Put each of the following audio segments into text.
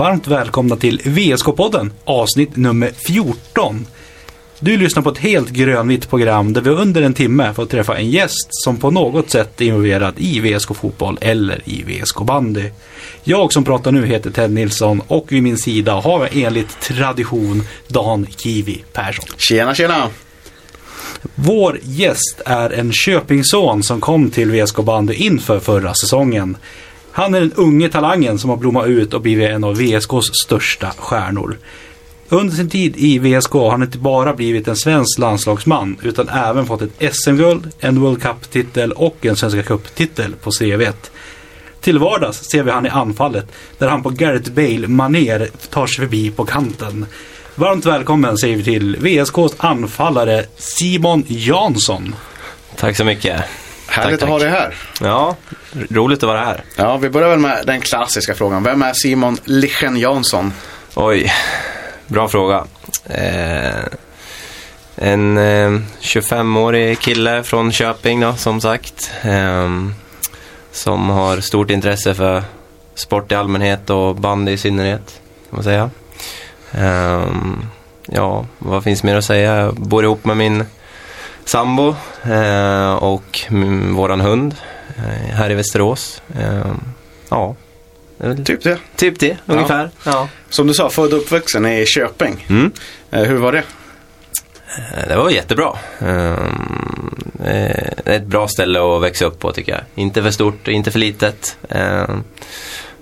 varmt välkomna till VSK-podden avsnitt nummer 14. Du lyssnar på ett helt grönvitt program där vi under en timme får träffa en gäst som på något sätt är involverad i VSK fotboll eller i VSK bandy. Jag som pratar nu heter Ted Nilsson och vid min sida har jag enligt tradition Dan Kiwi Persson. Tjena, tjena! Vår gäst är en Köpingsson som kom till VSK bandy inför förra säsongen. Han är den unge talangen som har blommat ut och blivit en av VSKs största stjärnor. Under sin tid i VSK har han inte bara blivit en svensk landslagsman utan även fått ett SM-guld, en World Cup-titel och en Svenska Cup-titel på CVet. Till vardags ser vi han i anfallet där han på Gareth Bale-manér tar sig förbi på kanten. Varmt välkommen säger vi till VSKs anfallare Simon Jansson. Tack så mycket. Härligt tack, att ha dig här. Ja, roligt att vara här. Ja, vi börjar väl med den klassiska frågan. Vem är Simon Lichen Jansson? Oj, bra fråga. Eh, en eh, 25-årig kille från Köping då, som sagt. Eh, som har stort intresse för sport i allmänhet och bandy i synnerhet, kan man säga. Eh, ja, vad finns mer att säga? Jag bor ihop med min sambo eh, och mm, våran hund eh, här i Västerås. Eh, ja, det är väl Typ det. typ det ungefär. Ja. Som du sa, född och uppvuxen i Köping. Mm. Eh, hur var det? Eh, Det var jättebra. Ehm, eh, Det är ett bra ställe att växa upp på tycker jag. Inte för stort, inte för litet. Ehm,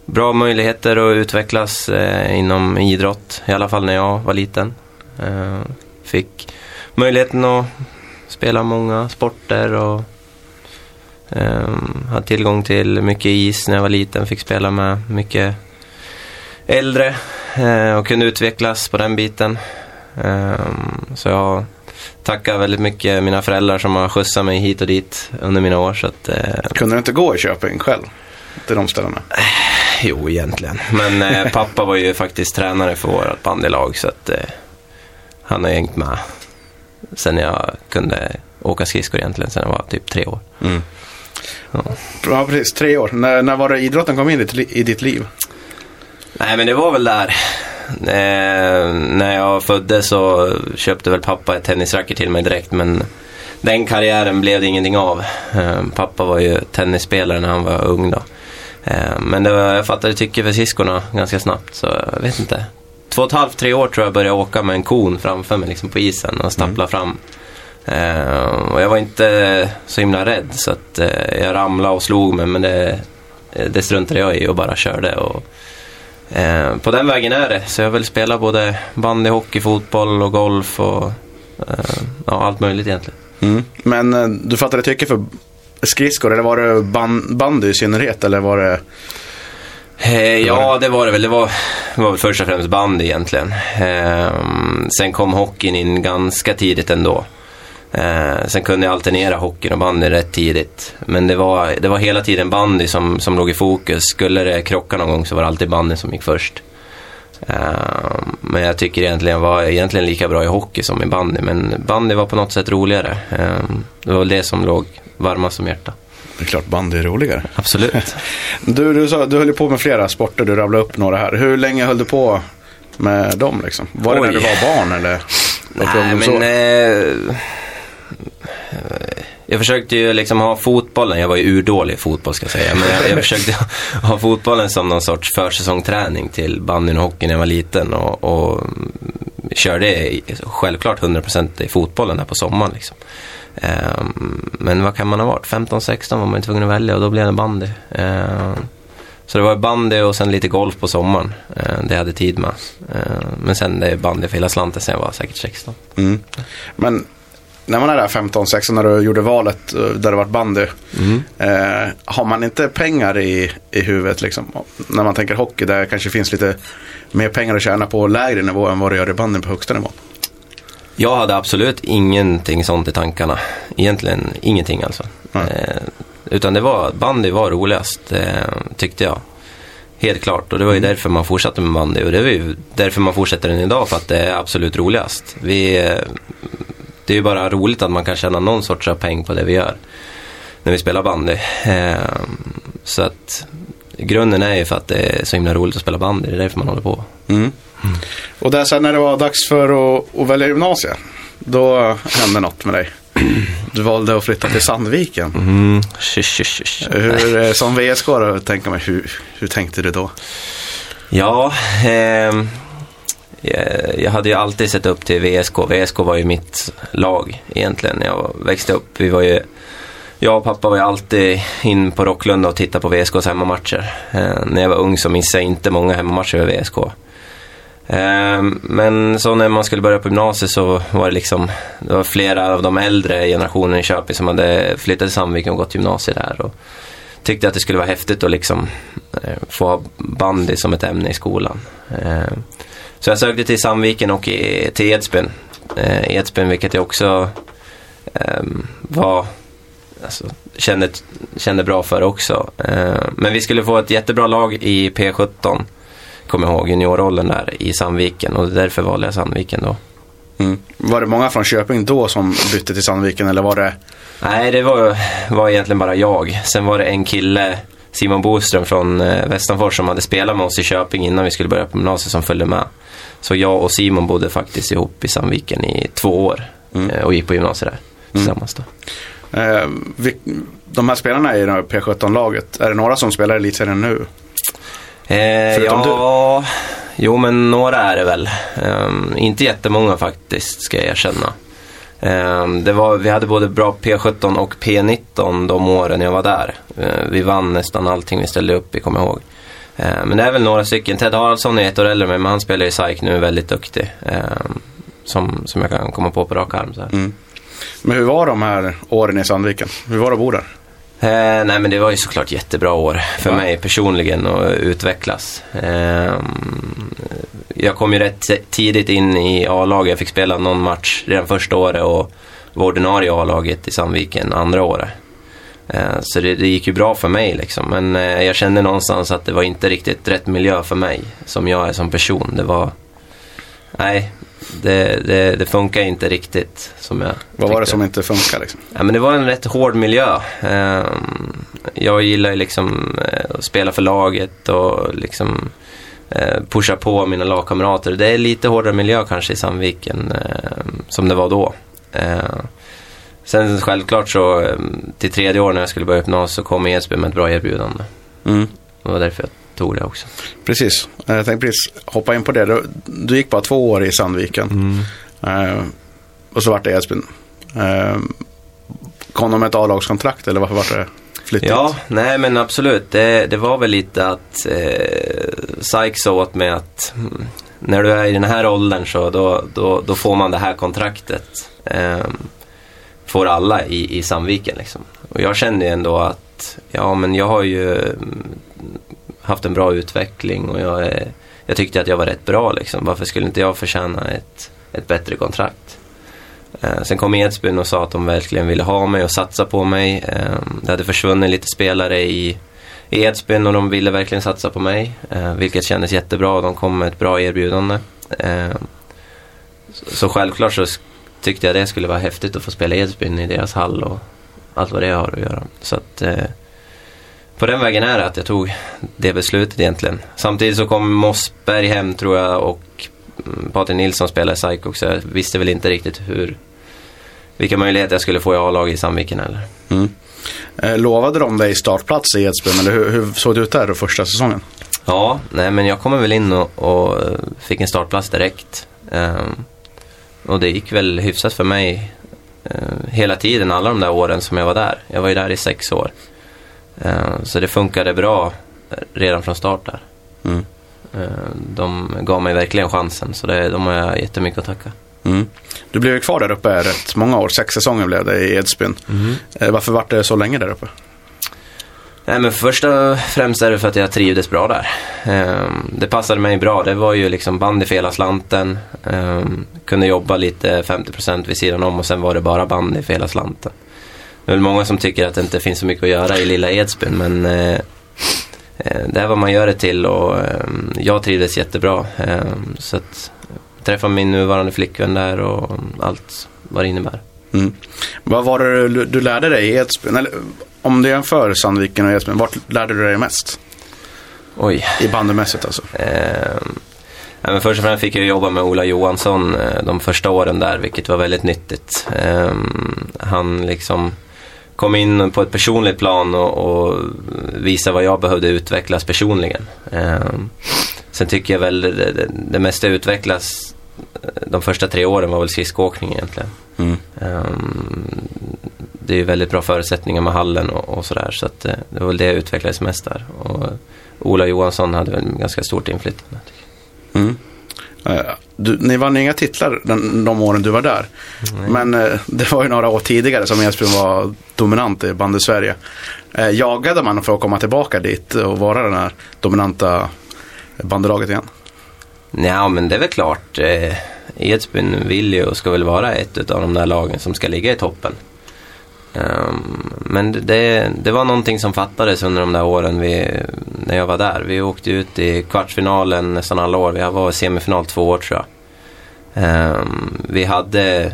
Bra möjligheter att utvecklas eh, inom idrott, i alla fall när jag var liten. Ehm, Fick möjligheten att spela många sporter och um, hade tillgång till mycket is när jag var liten. Fick spela med mycket äldre eh, och kunde utvecklas på den biten. Ehm, så jag tackar väldigt mycket mina föräldrar som har skjutsat mig hit och dit under mina år. Så att, eh, Kunde du inte gå i Köping själv? Till de ställena? jo, egentligen. Men eh, pappa var ju faktiskt tränare för vårt bandylag så att eh, han har hängt med sen jag kunde åka skridskor egentligen, sen jag var typ tre år. Mm. Ja. Ja, precis. Tre år. När, när var det idrotten kom in i, i ditt liv? Nej, men det var väl där. Eh, när jag föddes så köpte väl pappa ett tennisracket till mig direkt, men den karriären blev det ingenting av. Eh, pappa var ju tennisspelare när han var ung då. Eh, men det var, jag fattade tycke för skridskorna ganska snabbt, så jag vet inte. Två och ett halvt, tre år tror jag började åka med en kon framför mig liksom på isen och stappla fram. Eh, och jag var inte så himla rädd så att eh, jag ramlade och slog mig men det, det struntade jag i och bara körde. Och, Eh, på den vägen är det. Så jag vill spela både bandy, hockey, fotboll och golf och eh, ja, allt möjligt egentligen. Mm. Men eh, du fattade tycke för skridskor eller var det ban- bandy i synnerhet? Eller var det... Eh, ja, det var det väl. Det var, det var väl först och främst bandy egentligen. Eh, sen kom hockeyn in ganska tidigt ändå. Eh, sen kunde jag alternera hockeyn och bandy rätt tidigt. Men det var, det var hela tiden bandy som, som låg i fokus. Skulle det krocka någon gång så var det alltid bandy som gick först. Eh, men jag tycker egentligen var egentligen lika bra i hockey som i bandy. Men bandy var på något sätt roligare. Eh, det var väl det som låg varmast om hjärtat. Det är klart bandy är roligare. Absolut. Du, du, sa, du höll ju på med flera sporter, du rabblade upp några här. Hur länge höll du på med dem liksom? Var det Oj. när du var barn eller? det Nej, men... Eh, jag försökte ju liksom ha fotbollen, jag var ju urdålig i fotboll ska jag säga, men jag, jag försökte ha fotbollen som någon sorts försäsongsträning till bandyn och hockey när jag var liten och, och körde självklart 100% i fotbollen där på sommaren. Liksom. Ehm, men vad kan man ha varit? 15-16 var man tvungen att välja och då blev det bandy. Ehm, så det var bandy och sen lite golf på sommaren. Ehm, det jag hade tid med. Men sen det är bandy för hela slanten sen jag var säkert 16. Mm. Men när man är där 15-16 när du gjorde valet eh, där det var bandy. Eh, har man inte pengar i, i huvudet liksom? När man tänker hockey där kanske finns lite mer pengar att tjäna på lägre nivå än vad det gör i bandy på högsta nivå. Jag hade absolut ingenting sånt i tankarna. Egentligen ingenting alltså. Nej. Eh, utan det var, bandy var roligast, eh, tyckte jag. Helt klart. Och det var ju därför man fortsatte med bandy. Och det är ju därför man fortsätter den idag, för att det är absolut roligast. Vi, eh, det är ju bara roligt att man kan tjäna någon sorts av peng på det vi gör. När vi spelar bandy. Eh, så att grunden är ju för att det är så himla roligt att spela bandy. Det är därför man håller på. Mm. Och där sen när det var dags för att, att välja gymnasiet, då hände något med dig. Du valde att flytta till Sandviken. Mm. Shush, shush, shush. Hur, eh, som VSK då, tänker mig, hur, hur tänkte du då? Ja, ehm, eh, jag hade ju alltid sett upp till VSK. VSK var ju mitt lag egentligen när jag växte upp. Vi var ju, jag och pappa var ju alltid in på Rocklunda och tittade på VSKs hemmamatcher. Eh, när jag var ung så missade jag inte många hemmamatcher med VSK. Ehm, men så när man skulle börja på gymnasiet så var det liksom, det var flera av de äldre generationerna i Köping som hade flyttat till Sandviken och gått gymnasiet där. Och tyckte att det skulle vara häftigt att liksom eh, få ha bandy som ett ämne i skolan. Ehm, så jag sökte till Sandviken och till Edsbyn. Ehm, Edsbyn vilket jag också var, alltså, kände, kände bra för också. Men vi skulle få ett jättebra lag i P17 kommer jag ihåg, juniorrollen där i Sandviken och därför valde jag Sandviken då. Mm. Var det många från Köping då som bytte till Sandviken eller var det? Nej, det var, var egentligen bara jag. Sen var det en kille, Simon Boström från eh, Västanfors som hade spelat med oss i Köping innan vi skulle börja på gymnasiet som följde med. Så jag och Simon bodde faktiskt ihop i Sandviken i två år Mm. eh, och gick på gymnasiet där tillsammans då. Eh, vi, de här spelarna i det här P17-laget, är det några som spelar i elitserien nu? Eh, Förutom ja, jo men några är det väl. Ehm, inte jättemånga faktiskt, ska jag erkänna. Ehm, det var, vi hade både bra P17 och P19 de åren jag var där. Eh, vi vann nästan allting vi ställde upp i, kommer jag ihåg. Ehm, men det är väl några stycken. Ted Haraldsson är ett år äldre men han spelar i SAIK nu, väldigt duktig. Ehm, som, som jag kan komma på på rak arm. Så. Mm. Men hur var de här åren i Sandviken? Hur var det att bo där? Eh, nej men det var ju såklart jättebra år för Ja. mig personligen att utvecklas. Eh, jag kom ju rätt tidigt in i A-laget. Jag fick spela någon match redan första året och var ordinarie A-laget i Sandviken andra året. Eh, så det, det gick ju bra för mig liksom. Men eh, jag kände någonstans att det var inte riktigt rätt miljö för mig som jag är som person. Det var... Nej, det, det, det funkar inte riktigt som jag Vad var det som inte funkar liksom? Ja, men det var en rätt hård miljö. Ehm, Jag gillar ju liksom eh, att spela för laget och liksom eh, pusha på mina lagkamrater. Det är lite hårdare miljö kanske i Sandviken ehm, som det var då. Ehm, Sen självklart så till tredje år när jag skulle börja gymnasiet så kom Edsbyn med ett bra erbjudande. Mm. Det var därför jag tog det också. Precis, Eh, jag tänkte precis hoppa in på det. Du, du gick bara två år i Sandviken. Eh, och så vart det Edsbyn. Eh, kom de med ett A-lagskontrakt eller varför vart det flyttat? Ja, nej men absolut. Det, det var väl lite att eh, Sykes sa åt mig att mm, när du är i den här åldern så då, då, då får man det här kontraktet. Eh, får alla i, i Sandviken liksom. Och jag kände ju ändå att ja men jag har ju mm, haft en bra utveckling och jag, jag tyckte att jag var rätt bra liksom. Varför skulle inte jag förtjäna ett, ett bättre kontrakt? Eh, sen kom Edsbyn och sa att de verkligen ville ha mig och satsa på mig. Eh, det hade försvunnit lite spelare i, i Edsbyn och de ville verkligen satsa på mig. Eh, vilket kändes jättebra. De kom med ett bra erbjudande. Så, självklart så tyckte jag det skulle vara häftigt att få spela i Edsbyn i deras hall och allt vad det har att göra. Så att eh, på den vägen är det att jag tog det beslutet egentligen. Samtidigt så kom Mossberg hem tror jag och mm, Patrik Nilsson spelade i SAIK också. Jag visste väl inte riktigt hur vilka möjligheter jag skulle få i A-lag i Sandviken eller. Mm. Eh, lovade de dig startplats i Edsbyn eller hur, hur såg det ut där första säsongen? Ja, nej men jag kom väl in och, och eh, fick en startplats direkt. Ehm, och det gick väl hyfsat för mig eh, hela tiden, alla de där åren som jag var där. Jag var ju där i sex år. Ehm, så det funkade bra eh, redan från start där. Mm. Ehm, de gav mig verkligen chansen, så det, de har jag jättemycket att tacka. Mm. Du blev ju kvar där uppe rätt många år, sex säsonger blev det i Edsbyn. Eh, varför vart det så länge där uppe? Nej men först och främst är det för att jag trivdes bra där. Det passade mig bra. Det var ju liksom bandy för hela slanten. Kunde jobba lite 50% vid sidan om och sen var det bara bandy för hela slanten. Det är väl många som tycker att det inte finns så mycket att göra i lilla Edsbyn men eh, eh, det är vad man gör det till och ehm, jag trivdes jättebra. Ehm, så att jag träffade min nuvarande flickvän där och allt vad det innebär. Mm. Vad var det du, du lärde dig i Edsbyn? Eller om du jämför Sandviken och Edsbyn, vart lärde du dig mest? Oj. I bandymässigt alltså. Eh, ja, men först och främst fick jag jobba med Ola Johansson eh, de första åren där, vilket var väldigt nyttigt. Eh, han liksom kom in på ett personligt plan och, och visade vad jag behövde utvecklas personligen. Eh, sen tycker jag väl det, det, mesta utvecklas eh, de första tre åren var väl skridskoåkning egentligen. Mm. Um, det är ju väldigt bra förutsättningar med hallen och, och sådär. Så att, eh, det var väl det jag utvecklades mest där. Och Ola Johansson hade väl ganska stort inflytande. Mm. Du, ni vann inga titlar den, de åren du var där. Nej. Men eh, det var ju några år tidigare som Edsbyn var dominant i bandy Sverige. Eh, jagade man för att komma tillbaka dit och vara den här dominanta bandylaget igen? Ja, men det är väl klart. Eh, Edsbyn vill ju och ska väl vara ett av de där lagen som ska ligga i toppen. Ehm, men det, det var någonting som fattades under de där åren vi, när jag var där. Vi åkte ut i kvartsfinalen nästan alla år. Vi var i semifinal två år tror jag. Ehm, vi, hade,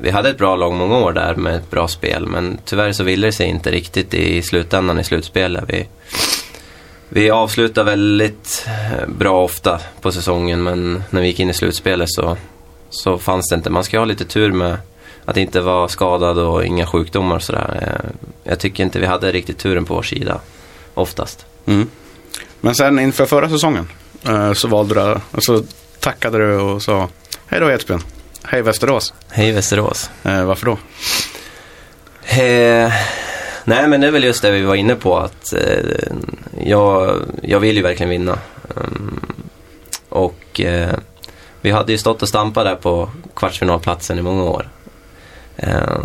vi hade ett bra lag många år där med ett bra spel. Men tyvärr så ville det sig inte riktigt i slutändan i slutspelet. Vi, vi avslutade väldigt eh, bra ofta på säsongen men när vi gick in i slutspelet så, så fanns det inte. Man ska ha lite tur med att inte vara skadad och inga sjukdomar och sådär. Eh, Jag tycker inte vi hade riktigt turen på vår sida oftast. Mm. Men sen inför förra säsongen eh, så valde du, alltså tackade du och sa hej då Edsbyn, hej Västerås. Hej Västerås. Eh, varför då? Eh, nej men det är väl just det vi var inne på att eh, jag, jag vill ju verkligen vinna. Mm, och eh, vi hade ju stått och stampat där på kvartsfinalplatsen i många år. Eh,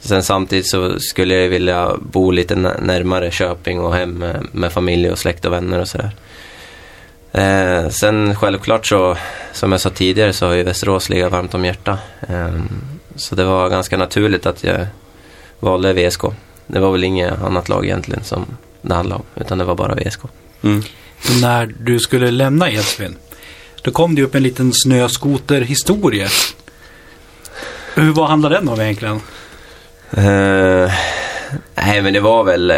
sen samtidigt så skulle jag vilja bo lite nä- närmare Köping och hem med, med familj och släkt och vänner och sådär. Eh, sen självklart så, som jag sa tidigare, så har ju Västerås legat varmt om hjärtat. Eh, så det var ganska naturligt att jag valde VSK. Det var väl inget annat lag egentligen som det handlade om, utan det var bara VSK. Mm. När du skulle lämna Edsbyn, då kom det upp en liten snöskoterhistoria. Hur, vad handlar den om egentligen? Uh, nej, men det var väl eh,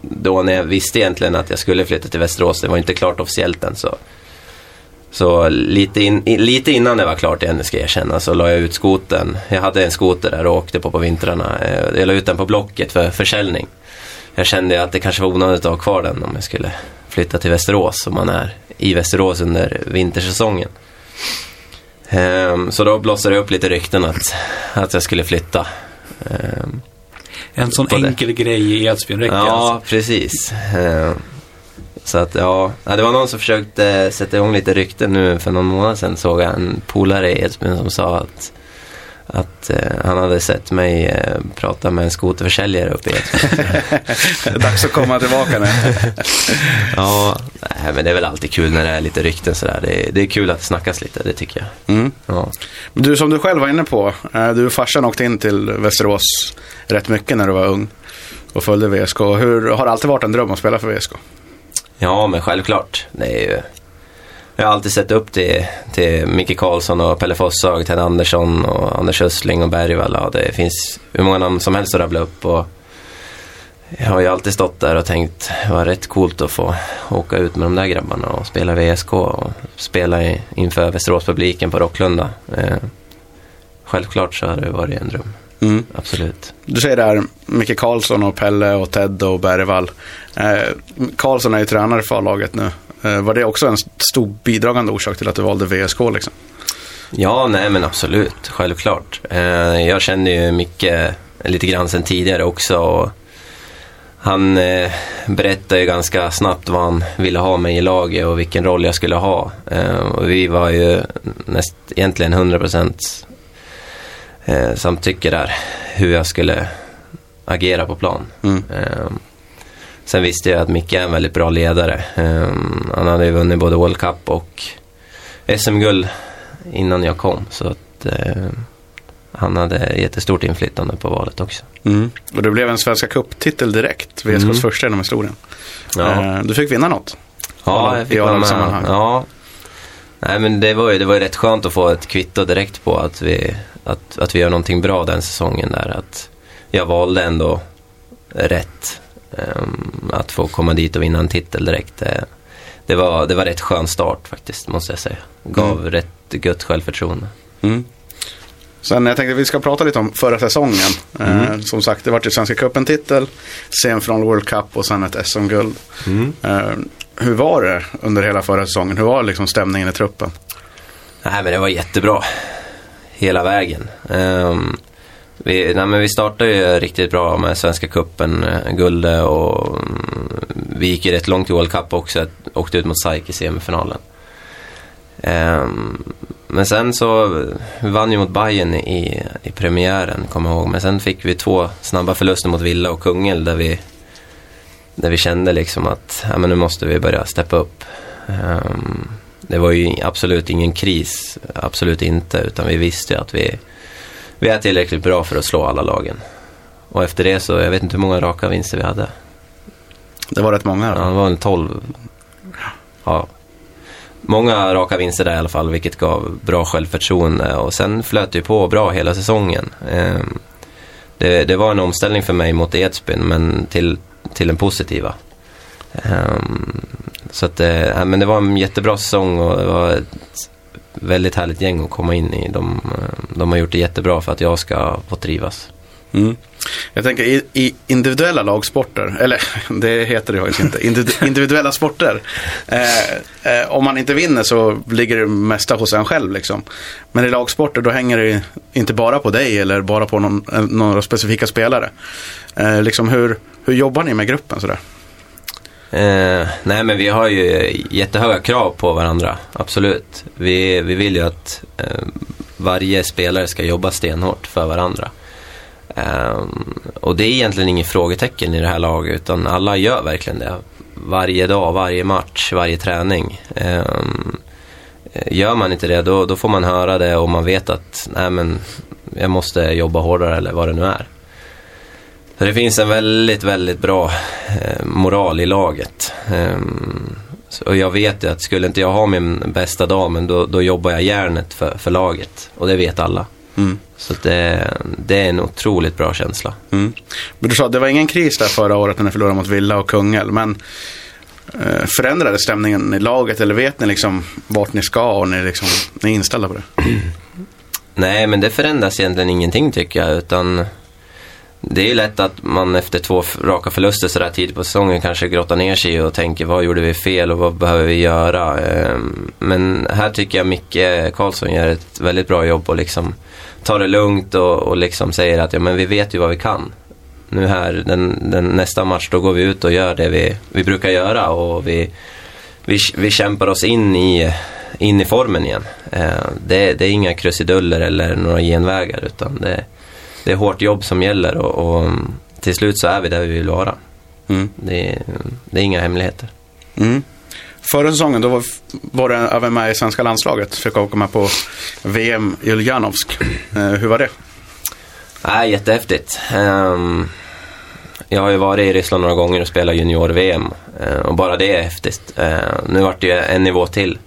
då när jag visste egentligen att jag skulle flytta till Västerås. Det var inte klart officiellt än. Så, så lite, in, lite innan det var klart igen, ska jag erkänna, så la jag ut skoten. Jag hade en skoter där och åkte på på vintrarna. Eh, jag la ut den på Blocket för försäljning. Jag kände att det kanske var onödigt att ha kvar den om jag skulle flytta till Västerås. Om man är i Västerås under vintersäsongen. Ehm, Så då blossade det upp lite rykten att, att jag skulle flytta. Ehm, En sån På det. enkel grej i Edsbyn räcker Ja, alltså. precis. Ehm, Så att ja, ja, det var någon som försökte sätta igång lite rykten nu för någon månad sedan såg jag en polare i Edsbyn som sa att att eh, han hade sett mig eh, prata med en skoterförsäljare uppe i. Dags att komma tillbaka nu. ja, nej, men det är väl alltid kul när det är lite rykten sådär. Det, är- det är kul att det snackas lite, det tycker jag. Mm. Ja. Du som du själv var inne på, eh, du och farsan åkte in till Västerås rätt mycket när du var ung och följde VSK. Hur, har det alltid varit en dröm att spela för VSK? Ja, men självklart. Det är ju... Jag har alltid sett upp till, till Micke Karlsson och Pelle Fossag, Ted Andersson och Anders Östling och Bergvall. Ja, det finns hur många namn som helst att rabbla upp. Och jag har ju alltid stått där och tänkt det var rätt coolt att få åka ut med de där grabbarna och spela VSK och spela i, inför Västeråspubliken på Rocklunda. Eh, självklart så har det varit en dröm, Mm. absolut. Du säger där Micke Karlsson och Pelle och Ted och Bergvall. Eh, Karlsson är ju tränare för A-laget nu. Eh, var det också en stor bidragande orsak till att du valde VSK liksom? Ja, nej men absolut. Självklart. Eh, jag kände ju Micke lite grann sen tidigare också. Han eh, berättade ju ganska snabbt vad han ville ha mig i laget och vilken roll jag skulle ha. Och vi var ju näst, egentligen 100% eh, samtycke där. Hur jag skulle agera på plan. Mm. Sen visste jag att Micke är en väldigt bra ledare. Eh, han hade ju vunnit både World Cup och SM-guld innan jag kom. Så att eh, han hade jättestort inflytande på valet också. Mm. Och det blev en Svenska Cup-titel direkt. VSKs Mm. första genom historien. Ja, Eh, du fick vinna något. ja jag fick vara med. Ja. Nej men det var ju det var ju rätt skönt att få ett kvitto direkt på att vi, att, att vi gör någonting bra den säsongen där. Att jag valde ändå rätt att få komma dit och vinna en titel direkt. Det, var, det var rätt skön start faktiskt, måste jag säga. Gav Mm. rätt gött självförtroende. Mm. Sen jag tänkte att vi ska prata lite om förra säsongen. Eh, som sagt, det var ju Svenska cupen-titel, semifinal World Cup och sen ett SM-guld. Eh, hur var det under hela förra säsongen? Hur var liksom stämningen i truppen? Nej men det var jättebra. Hela vägen. Ehm, vi, nej, men vi startade ju riktigt bra med Svenska Cupen, eh, guldet och mm, vi gick ju rätt långt i World Cup också. Åkte ut mot SAIK i semifinalen. Um, men sen så, vi vann ju mot Bayern i, i premiären, kommer jag ihåg. Men sen fick vi två snabba förluster mot Villa och Kungälv där vi, där vi kände liksom att ja, men nu måste vi börja steppa upp. Um, det var ju absolut ingen kris, absolut inte. Utan vi visste ju att vi, vi är tillräckligt bra för att slå alla lagen. Och efter det så, jag vet inte hur många raka vinster vi hade. Det var rätt många. Ja, Då. det var en 12. Ja. Många raka vinster där i alla fall, vilket gav bra självförtroende. Och sen flöt det ju på bra hela säsongen. Ehm, Det, det var en omställning för mig mot Edsbyn, men till, till den positiva. Ehm, Så att, eh, ja, men det var en jättebra säsong och det var ett väldigt härligt gäng att komma in i. De, de har gjort det jättebra för att jag ska få trivas. Mm. Jag tänker i, i individuella lagsporter, eller det heter det faktiskt inte, Individu- individuella sporter. Eh, eh, om man inte vinner så ligger det mesta hos en själv liksom. Men i lagsporter då hänger det inte bara på dig eller bara på någon, eh, några specifika spelare. Eh, liksom hur, hur jobbar ni med gruppen sådär? Eh, nej men vi har ju jättehöga krav på varandra, absolut. Vi, vi vill ju att eh, varje spelare ska jobba stenhårt för varandra. Eh, och det är egentligen inget frågetecken i det här laget utan alla gör verkligen det. Varje dag, varje match, varje träning. Eh, gör man inte det då, då får man höra det och man vet att nej men jag måste jobba hårdare eller vad det nu är. Så det finns en väldigt, väldigt bra eh, moral i laget. Ehm, och jag vet ju att skulle inte jag ha min bästa dag, men då, då jobbar jag järnet för, för laget. Och det vet alla. Mm. Så det, det är en otroligt bra känsla. Mm. Men du sa att det var ingen kris där förra året när ni förlorade mot Villa och Kungälv. Men eh, förändrade stämningen i laget eller vet ni liksom vart ni ska och ni, liksom, ni är inställda på det? Nej, men det förändras egentligen ingenting tycker jag. Utan det är ju lätt att man efter två raka förluster sådär tidigt på säsongen kanske grottar ner sig och tänker vad gjorde vi fel och vad behöver vi göra. Ehm, men här tycker jag Micke Karlsson gör ett väldigt bra jobb och liksom tar det lugnt och, och liksom säger att ja, men vi vet ju vad vi kan. Nu här, den, den, nästa match, då går vi ut och gör det vi, vi brukar göra och vi, vi, vi kämpar oss in i, in i formen igen. Ehm, det, det är inga krusiduller eller några genvägar utan det, det är hårt jobb som gäller och, och till slut så är vi där vi vill vara. Mm. Det, det är inga hemligheter. Mm. Förra säsongen då var, var det även med i svenska landslaget. Fick åka med på VM i Uljanovsk. Eh, hur var det? Nej, jättehäftigt. Ehm, jag har ju varit i Ryssland några gånger och spelat junior-VM eh, och bara det är häftigt. Eh, nu vart det ju en nivå till.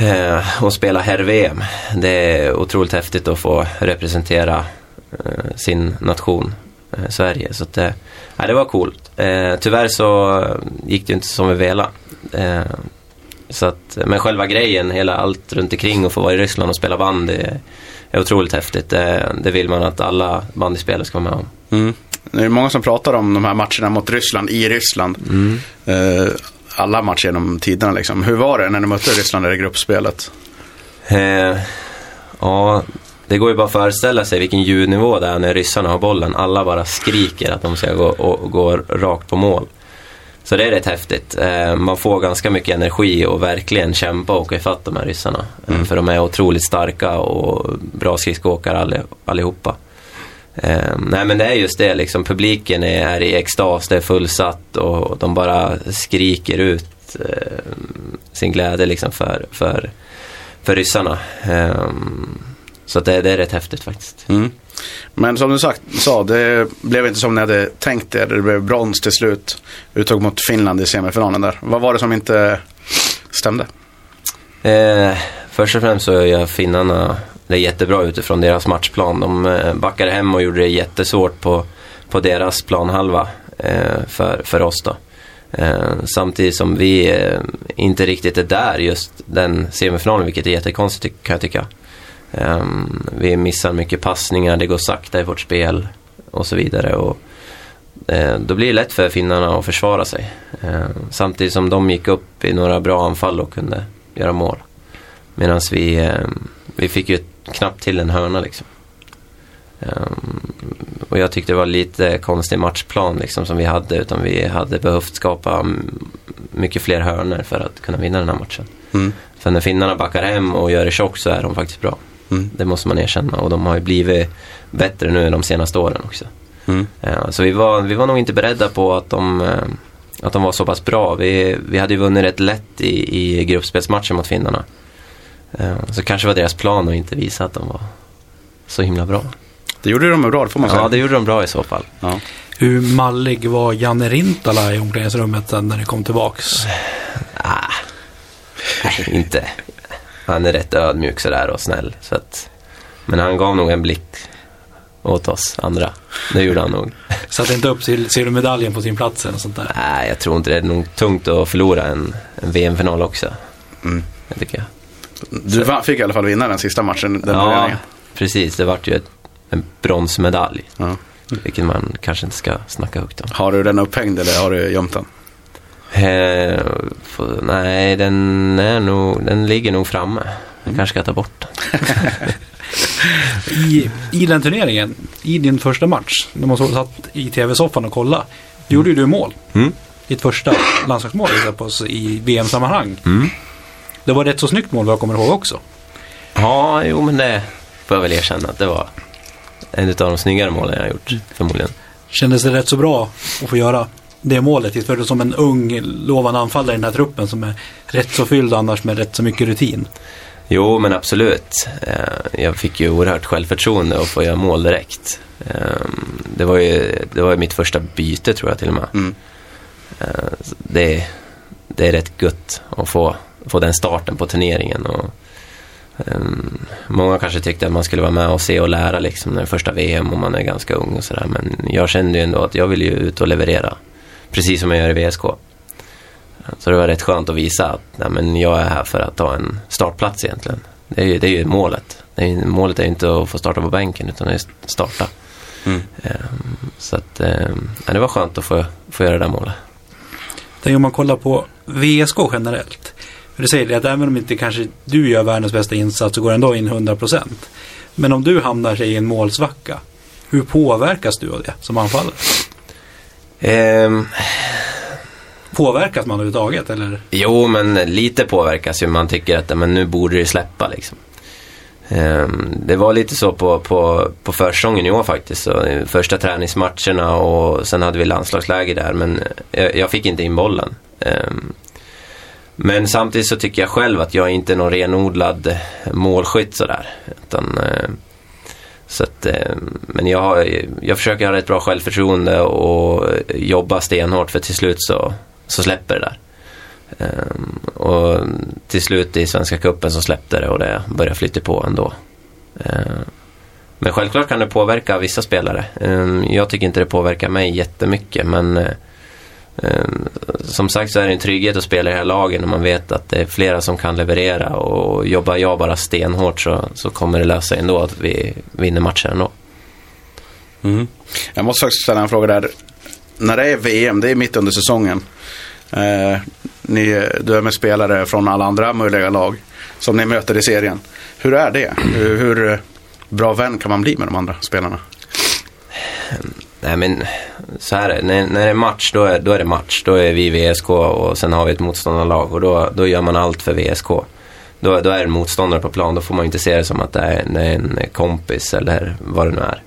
Eh, och spela herr-VM. Det är otroligt häftigt att få representera eh, sin nation, eh, Sverige. Så att, eh, det var coolt. Eh, tyvärr så gick det inte som vi ville. Eh, så att, men själva grejen, hela allt runt omkring och få vara i Ryssland och spela band, det är otroligt häftigt. Det, det vill man att alla bandyspelare ska vara med om. Mm. Det är många som pratar om de här matcherna mot Ryssland i Ryssland. Eh, alla matcher genom tiderna liksom. Hur var det när ni mötte Ryssland i gruppspelet? Eh, ja, det går ju bara att föreställa sig vilken ljudnivå det är när ryssarna har bollen. Alla bara skriker att de ska gå, och, gå rakt på mål. Så det är rätt häftigt. Eh, man får ganska mycket energi och verkligen kämpa och åka ifatt de här ryssarna. Eh, för de är otroligt starka och bra skridskoåkare alli- allihopa. Eh, nej men det är just det liksom, publiken är, är i extas, det är fullsatt och de bara skriker ut eh, sin glädje liksom för, för, för ryssarna. Eh, så det, det är rätt häftigt faktiskt. Mm. Men som du sagt, sa, det blev inte som ni hade tänkt er. Det blev brons till slut. Uttåg mot Finland i semifinalen där. Vad var det som inte stämde? Eh, först och främst så gör finnarna det jättebra utifrån deras matchplan. De eh, backade hem och gjorde det jättesvårt på, på deras planhalva. eh, för, för oss då. Eh, samtidigt som vi eh, inte riktigt är där just den semifinalen, vilket är jättekonstigt kan jag tycka. Eh, vi missar mycket passningar, det går sakta i vårt spel och så vidare. Och, eh, då blir det lätt för finnarna att försvara sig. Eh, samtidigt som de gick upp i några bra anfall och kunde göra mål. Medan vi, eh, vi fick ju knappt till en hörna liksom. Um, och jag tyckte det var lite konstig matchplan liksom, som vi hade. Utan vi hade behövt skapa mycket fler hörnor för att kunna vinna den här matchen. Mm. För när finnarna backar hem och gör det tjock så är de faktiskt bra. Mm. Det måste man erkänna. Och de har ju blivit bättre nu de senaste åren också. Mm. Uh, så vi var, vi var nog inte beredda på att de, uh, att de var så pass bra. Vi, vi hade ju vunnit rätt lätt i, i gruppspelsmatchen mot finnarna. Uh, så kanske var deras plan att inte visa att de var så himla bra. Det gjorde de bra, det får man säga. Ja, det gjorde de bra i så fall. Ja. Hur mallig var Janne Rintala i omklädningsrummet när ni kom tillbaks? Ah, nej, inte. Han är rätt ödmjuk sådär och snäll. Så att, men han gav nog en blick åt oss andra. Det gjorde han nog. Satte inte upp till, ser du medaljen på sin plats eller sånt där? Nej, jag tror inte det är nog tungt att förlora en, en VM-final också. Mm. Det tycker jag. Du fick i alla fall vinna den sista matchen. Den ja, turneringen. precis. Det vart ju ett, en bronsmedalj. Ja. Vilket man kanske inte ska snacka högt om. Har du den upphängd eller har du gömt den? Eh, för, nej, den, är nog, den ligger nog framme. Jag kanske ska ta bort den. I, I den turneringen, i din första match, när man så satt i tv-soffan och kollade, gjorde ju du mål. Mm. Ditt första landslagsmål visade på oss i VM-sammanhang. Mm. Det var rätt så snyggt mål vad jag kommer ihåg också. Ja, jo men det får jag väl erkänna att det var en av de snyggare målen jag har gjort förmodligen. Kändes det rätt så bra att få göra det målet. För det som en ung lovande anfallare i den här truppen som är rätt så fylld annars med rätt så mycket rutin. Jo, men absolut. Eh, Jag fick ju oerhört självförtroende att få göra mål direkt. Eh, Det var ju, det var ju mitt första byte tror jag till och med. Mm. Eh, Det, det är rätt gött att få, få den starten på turneringen. Och, ehm, många kanske tyckte att man skulle vara med och se och lära liksom när det första VM och man är ganska ung och sådär. Men jag kände ju ändå att jag vill ju ut och leverera. Precis som jag gör i VSK. Så det var rätt skönt att visa att nej, men jag är här för att ta en startplats egentligen. Det är ju, det är ju målet. Det är, ju- målet är ju inte att få starta på bänken utan det är att starta. Mm. Ehm, Så att, ehm, ja, det var skönt att få, få göra det där målet. Tänk om man kollar på VSK generellt. För du säger det att även om inte kanske du gör världens bästa insats så går det ändå in 100%. Men om du hamnar i en målsvacka, hur påverkas du av det som anfallare? Ehm, Påverkas man överhuvudtaget eller? Jo, men lite påverkas ju. Man tycker att men nu borde det släppa liksom. Ehm, det var lite så på, på, på försäsongen i år faktiskt. Så, eh, första träningsmatcherna och sen hade vi landslagsläger där. Men jag, jag fick inte in bollen. Men samtidigt så tycker jag själv att jag inte är någon renodlad eh, målskytt sådär. Utan, eh, så att, eh, men jag, har, jag försöker ha rätt bra självförtroende och jobba stenhårt för till slut så, så släpper det där. Ehm, och till slut i Svenska Cupen så släppte det och det började flytta på ändå. Ehm, men självklart kan det påverka vissa spelare. Ehm, jag tycker inte det påverkar mig jättemycket men som sagt så är det en trygghet att spela i det här laget när man vet att det är flera som kan leverera och jobbar jag bara stenhårt så, så kommer det lösa sig ändå att vi vinner matchen ändå. Mm. Jag måste faktiskt ställa en fråga där. När det är VM, det är mitt under säsongen. Eh, ni, du är med spelare från alla andra möjliga lag som ni möter i serien. Hur är det? Hur, hur bra vän kan man bli med de andra spelarna? Nej men så här är det. När, när det är match då är, då är det match. Då är vi VSK och sen har vi ett motståndarlag och då, då gör man allt för VSK. Då, då är det en motståndare på plan. Då får man inte se det som att det är, det är en kompis eller vad det nu är.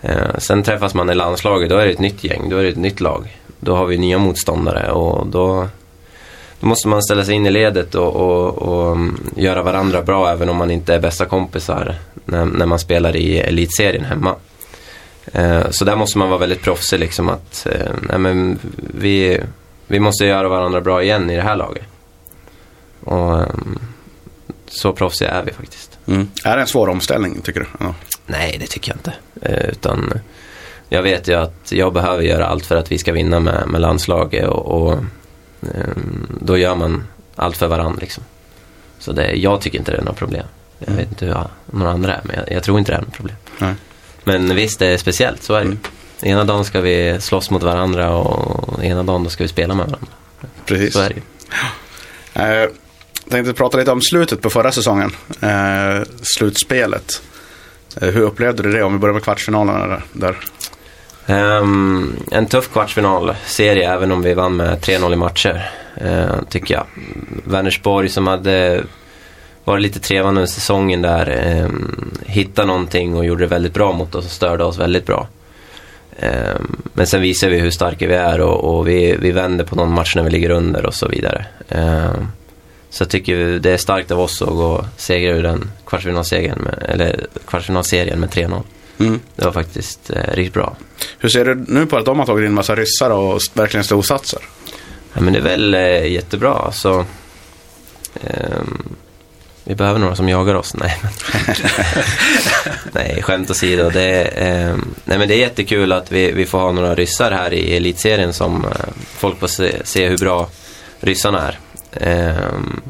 Eh, sen träffas man i landslaget. Då är det ett nytt gäng. Då är det ett nytt lag. Då har vi nya motståndare och då, då måste man ställa sig in i ledet och, och, och mm, göra varandra bra även om man inte är bästa kompisar när, när man spelar i elitserien hemma. Eh, Så där måste man vara väldigt proffsig liksom att eh, nej, men vi, vi måste göra varandra bra igen i det här laget. Och ehm, så proffsiga är vi faktiskt. Mm. Är det en svår omställning tycker du? Ja. Nej, det tycker jag inte. Eh, Utan jag vet ju att jag behöver göra allt för att vi ska vinna med, med landslaget och, och eh, då gör man allt för varandra liksom. Så det, jag tycker inte det är något problem. Jag vet inte hur några andra är, men jag, jag tror inte det är något problem. Nej. Men visst, det är speciellt, så är det. Mm. Ena dagen ska vi slåss mot varandra och ena dagen då ska vi spela med varandra. Precis. Så är det ju. Eh, tänkte prata lite om slutet på förra säsongen. Eh, slutspelet. Eh, hur upplevde du det? Om vi börjar med kvartsfinalerna där. Ehm, en tuff kvartsfinalserie även om vi vann med 3-0 i matcher. eh, tycker jag. Vänersborg som hade varit lite trevande under säsongen där. Um, hittade någonting och gjorde det väldigt bra mot oss och störde oss väldigt bra. Ehm, men sen visar vi hur starka vi är och, och vi, vi vänder på någon match när vi ligger under och så vidare. Ehm, så jag tycker det är starkt av oss att gå och segra ur den kvartsfinalserien med, eller kvartsfinalserien med 3-0. Mm. Det var faktiskt eh, riktigt bra. Hur ser du nu på att de har tagit in massa ryssar och verkligen storsatsar? Ja, men det är väl eh, jättebra. Alltså, ehm, vi behöver några som jagar oss. Nej, men nej skämt åsido. Det, är, ehm, nej, men det är jättekul att vi, vi får ha några ryssar här i elitserien som eh, folk får se, se hur bra ryssarna är. Ehm,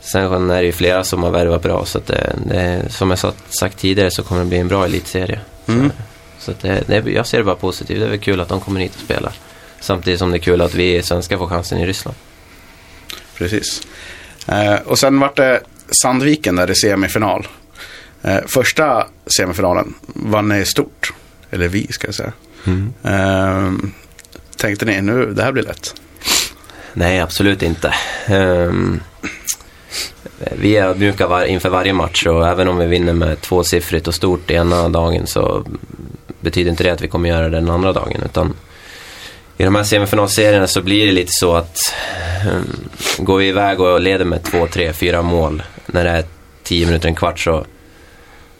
sen är det ju flera som har värvat bra så det, det, som jag sa- sagt tidigare så kommer det bli en bra elitserie. Mm. Så att det, det, jag ser det bara positivt. Det är väl kul att de kommer hit och spelar. Samtidigt som det är kul att vi svenskar får chansen i Ryssland. Precis. Eh, och sen vart det Sandviken där i semifinal. Eh, första semifinalen vann ni stort. Eller vi ska jag säga. Eh, tänkte ni nu, det här blir lätt. Nej, absolut inte. Ehm, vi är ödmjuka var, inför varje match och även om vi vinner med tvåsiffrigt och stort ena dagen så betyder inte det att vi kommer göra det den andra dagen. Utan I de här semifinalserierna så blir det lite så att um, går vi iväg och leder med två, tre, fyra mål när det är tio minuter, en kvart så,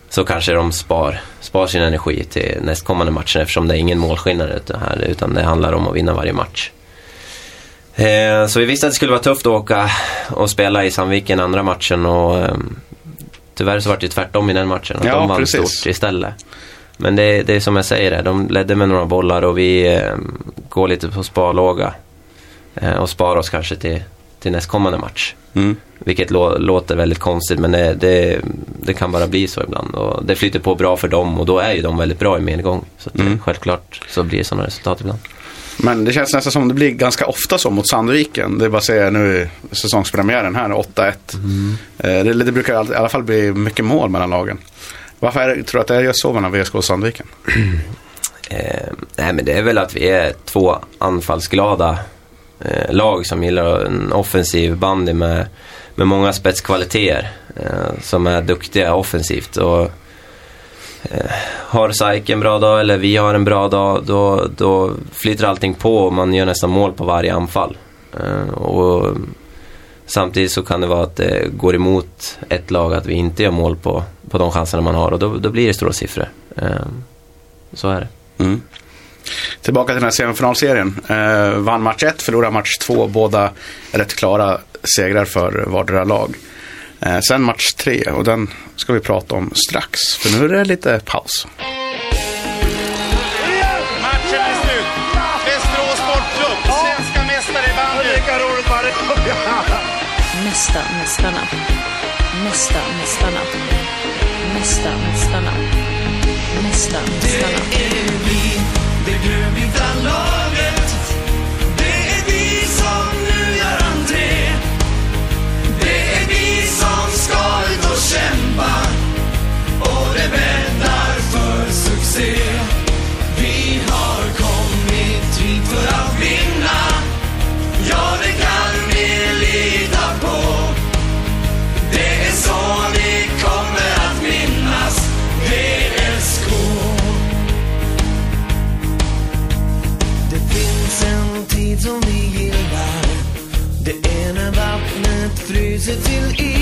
så kanske de spar, spar sin energi till nästkommande matcher eftersom det är ingen målskillnad här utan det handlar om att vinna varje match. Eh, så vi visste att det skulle vara tufft att åka och spela i Sandviken andra matchen och eh, tyvärr så var det ju tvärtom i den matchen. Och Ja, de vann precis. stort istället. Men det, det är som jag säger, de ledde med några bollar och vi eh, går lite på sparlåga. Eh, och sparar oss kanske till, till nästkommande match. Mm. Vilket lå, låter väldigt konstigt men det, det, det kan bara bli så ibland. Och det flyter på bra för dem och då är ju de väldigt bra i medgång. Så att, Mm. eh, självklart så blir det sådana resultat ibland. Men det känns nästan som det blir ganska ofta så mot Sandviken. Det är bara att säga nu säsongspremiären här, 8-1. Eh, Det, det brukar i alla fall bli mycket mål mellan lagen. Varför är det, tror du att det är just så mellan VSK och Sandviken? Eh, nej men det är väl att vi är två anfallsglada eh, lag som gillar en offensiv bandy med, med många spetskvaliteter. Eh, som är duktiga offensivt. Och, eh, har SAIK en bra dag eller vi har en bra dag då, då flyter allting på och man gör nästan mål på varje anfall. Eh, och Samtidigt så kan det vara att det går emot ett lag att vi inte gör mål på, på de chanserna man har och då, då blir det stora siffror. Ehm, så är det. Mm. Tillbaka till den här semifinalserien. Eh, vann match 1, förlorade match 2. Båda rätt klara segrar för vardera lag. Eh, sen match 3 och den ska vi prata om strax. För nu är det lite paus. Mesta mästarna. Mesta mästarna. Mesta mästarna. Mesta mästarna. Det är vi, det grönvita laget Det är vi som nu gör entré Det är vi som ska ut och kämpa Och det bäddar för succé som vi gillar. Det är när vattnet fryser till is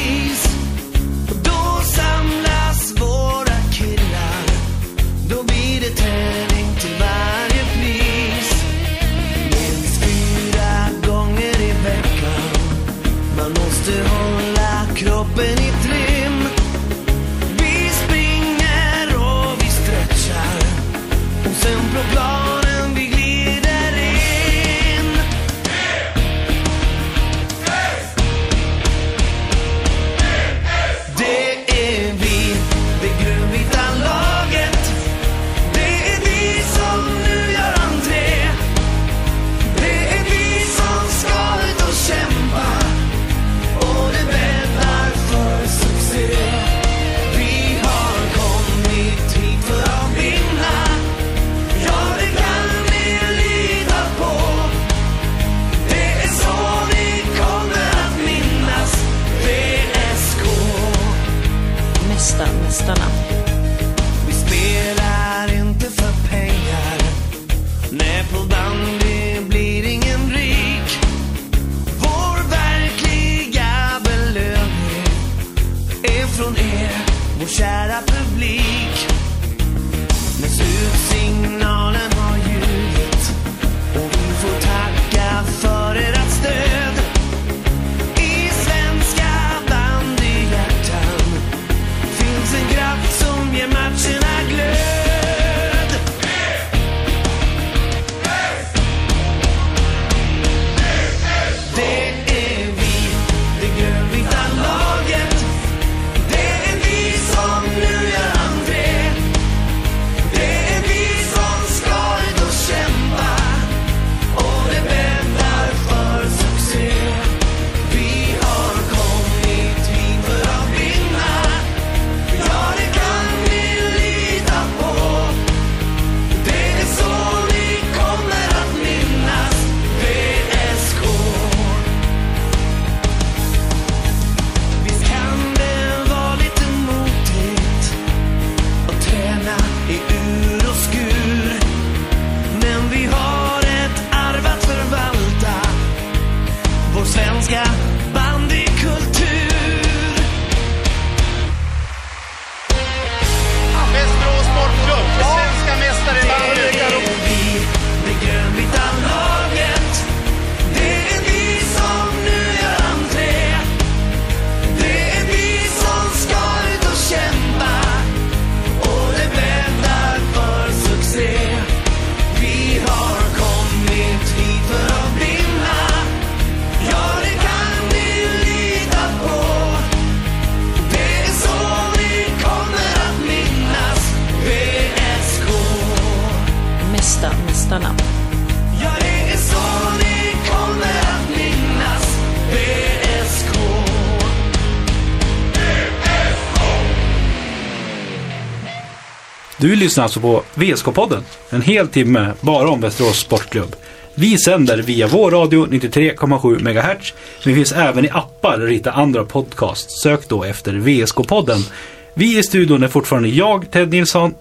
lyssnar alltså på VSK-podden. En hel timme bara om Västerås Sportklubb. Vi sänder via vår radio 93,7 MHz. Men vi finns även i appar och hittar andra podcast. Sök då efter VSK-podden. Vi i studion är fortfarande jag, Ted Nilsson,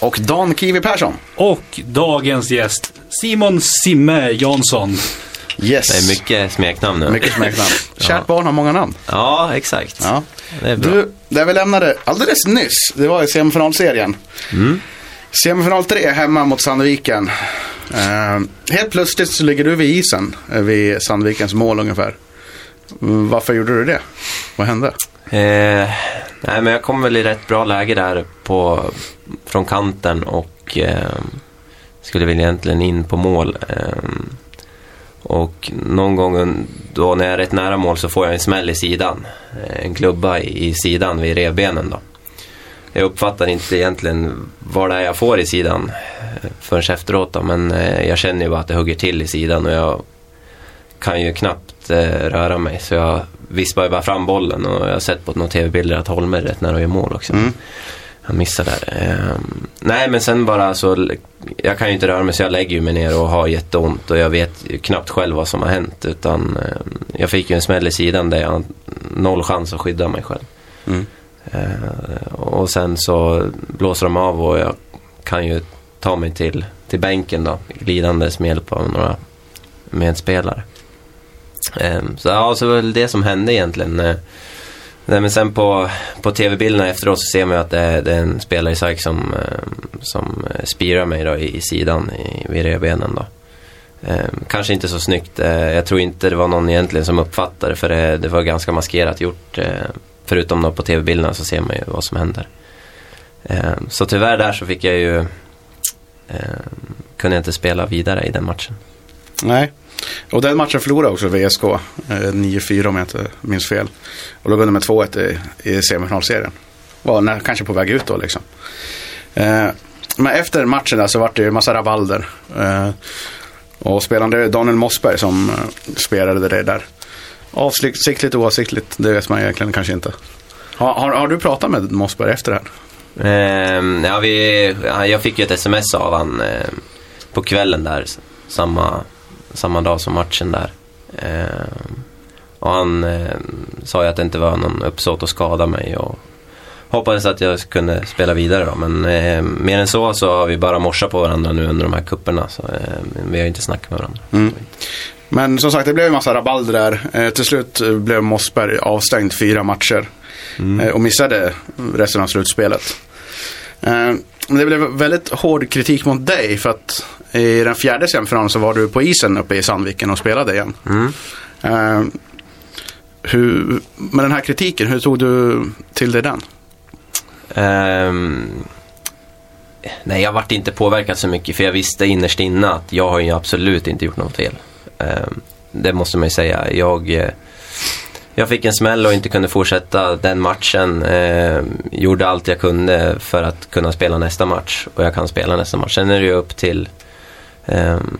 Och Dan Kiwi Persson. och dagens gäst Simon Simme Jansson. Yes. Det är mycket smeknamn nu. Mycket smeknamn. Kärt barn har många namn. Ja, exakt. Ja. Det är bra. Du, där vi lämnade alldeles nyss, det var i semifinalserien. Mm. Semifinal 3 hemma mot Sandviken. Eh, helt plötsligt så ligger du vid isen, eh, vid Sandvikens mål ungefär. Varför gjorde du det? Vad hände? Eh, nej, men jag kom väl i rätt bra läge där på, från kanten och eh, skulle väl egentligen in på mål. Eh, och någon gång då när jag är rätt nära mål så får jag en smäll i sidan. Eh, en klubba i, i sidan vid revbenen då. Jag uppfattar inte egentligen vad det är jag får i sidan eh, förrän efteråt då, men eh, jag känner ju bara att det hugger till i sidan och jag kan ju knappt eh, röra mig så jag vispar ju bara fram bollen och jag har sett på några tv-bilder att Holmer är rätt nära att göra mål också. Mm. Han missar där. Ehm, nej men sen bara så, jag kan ju inte röra mig så jag lägger mig ner och har jätteont och jag vet knappt själv vad som har hänt utan ehm, jag fick ju en smäll i sidan där jag har noll chans att skydda mig själv. Mm. Ehm, och sen så blåser de av och jag kan ju ta mig till, till bänken då, glidandes med hjälp av några medspelare. Ehm, så ja, så var det det som hände egentligen. Nej, men sen på, på tv-bilderna efteråt så ser man ju att det är, det är en spelare i SAIK som, eh, som eh, spirar mig då i, i sidan i, vid revbenen då. Eh, kanske inte så snyggt. Eh, jag tror inte det var någon egentligen som uppfattade det för det, det var ganska maskerat gjort. Eh, förutom då på tv-bilderna så ser man ju vad som händer. Eh, så tyvärr där så fick jag ju eh, kunde jag inte spela vidare i den matchen. Nej. Och den matchen förlorade också VSK. Eh, 9-4 om jag inte minns fel. Och låg under med 2-1 i, i semifinalserien. Var när, kanske på väg ut då liksom. Eh, men efter matchen där så var det ju en massa rabalder. Eh, och spelande Daniel Mossberg som eh, spelade det där. Avsiktligt och oavsiktligt, det vet man egentligen kanske inte. Har, har, har du pratat med Mossberg efter det här? Ehm, ja, vi, jag fick ju ett sms av han eh, på kvällen där, samma, samma dag som matchen där. Ehm, och han eh, sa ju att det inte var någon uppsåt att skada mig och hoppades att jag kunde spela vidare då. Men eh, mer än så så har vi bara morsat på varandra nu under de här kupperna så eh, vi har inte snackat med varandra. Mm. Men som sagt, det blev en massa rabalder där. Eh, till slut eh, blev Mossberg avstängd fyra matcher. Eh, och missade resten av slutspelet. Eh, men det blev väldigt hård kritik mot dig för att i den fjärde semifinalen så var du på isen uppe i Sandviken och spelade igen. Mm. Eh, hur, med den här kritiken, hur tog du till dig den? Ehm, nej, jag vart inte påverkad så mycket för jag visste innerst inne att jag har ju absolut inte gjort något fel. Ehm, det måste man ju säga. Jag, eh, jag fick en smäll och inte kunde fortsätta den matchen. Ehm, gjorde allt jag kunde för att kunna spela nästa match och jag kan spela nästa match. Sen är det ju upp till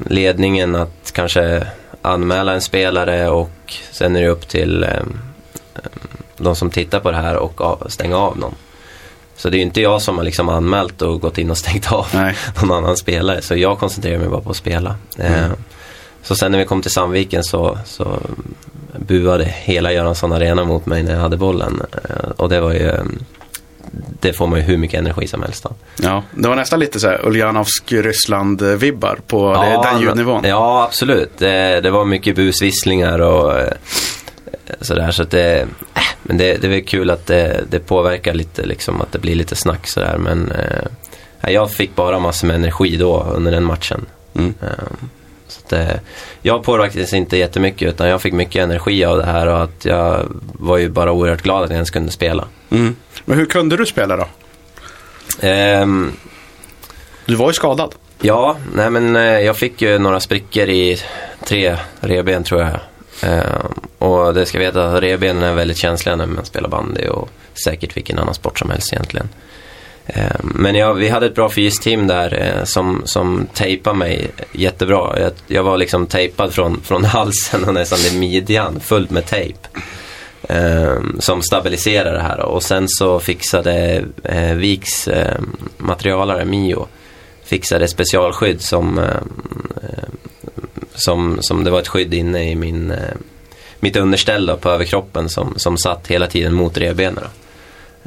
ledningen att kanske anmäla en spelare och sen är det upp till ehm, de som tittar på det här och stänga av någon. Så det är ju inte jag som har liksom anmält och gått in och stängt av Nej. någon annan spelare. Så jag koncentrerar mig bara på att spela. Mm. Så sen när vi kom till Sandviken så, så buade hela Göransson Arena mot mig när jag hade bollen. Och det var ju, det får man ju hur mycket energi som helst av. Ja, det var nästan lite så här Uljanovsk Ryssland-vibbar på det, den ljudnivån. Ja, absolut. Det, det var mycket busvisslingar och eh, sådär. Så att det, äh, men det, det är väl kul att det, det påverkar lite, liksom att det blir lite snack sådär. Men eh, jag fick bara massor med energi då under den matchen. Mm. Eh, så att, eh, jag påverkades inte jättemycket utan jag fick mycket energi av det här och att jag var ju bara oerhört glad att jag ens kunde spela. Mm. Men hur kunde du spela då? Ehm, Du var ju skadad. Ja, nej men eh, jag fick ju några sprickor i tre revben tror jag. Eh, och det ska veta att revbenen är väldigt känsliga när man spelar bandy och säkert vilken annan sport som helst egentligen. Eh, men jag, vi hade ett bra fysteam där eh, som, som tejpade mig jättebra. Jag, jag var liksom tejpad från, från halsen och nästan i midjan, fullt med tejp. Eh, som stabiliserade det här. Och sen så fixade Viks materialare, Mio, fixade specialskydd som, som, som det var ett skydd inne i min, mitt underställ då, på överkroppen som, som satt hela tiden mot revbenen.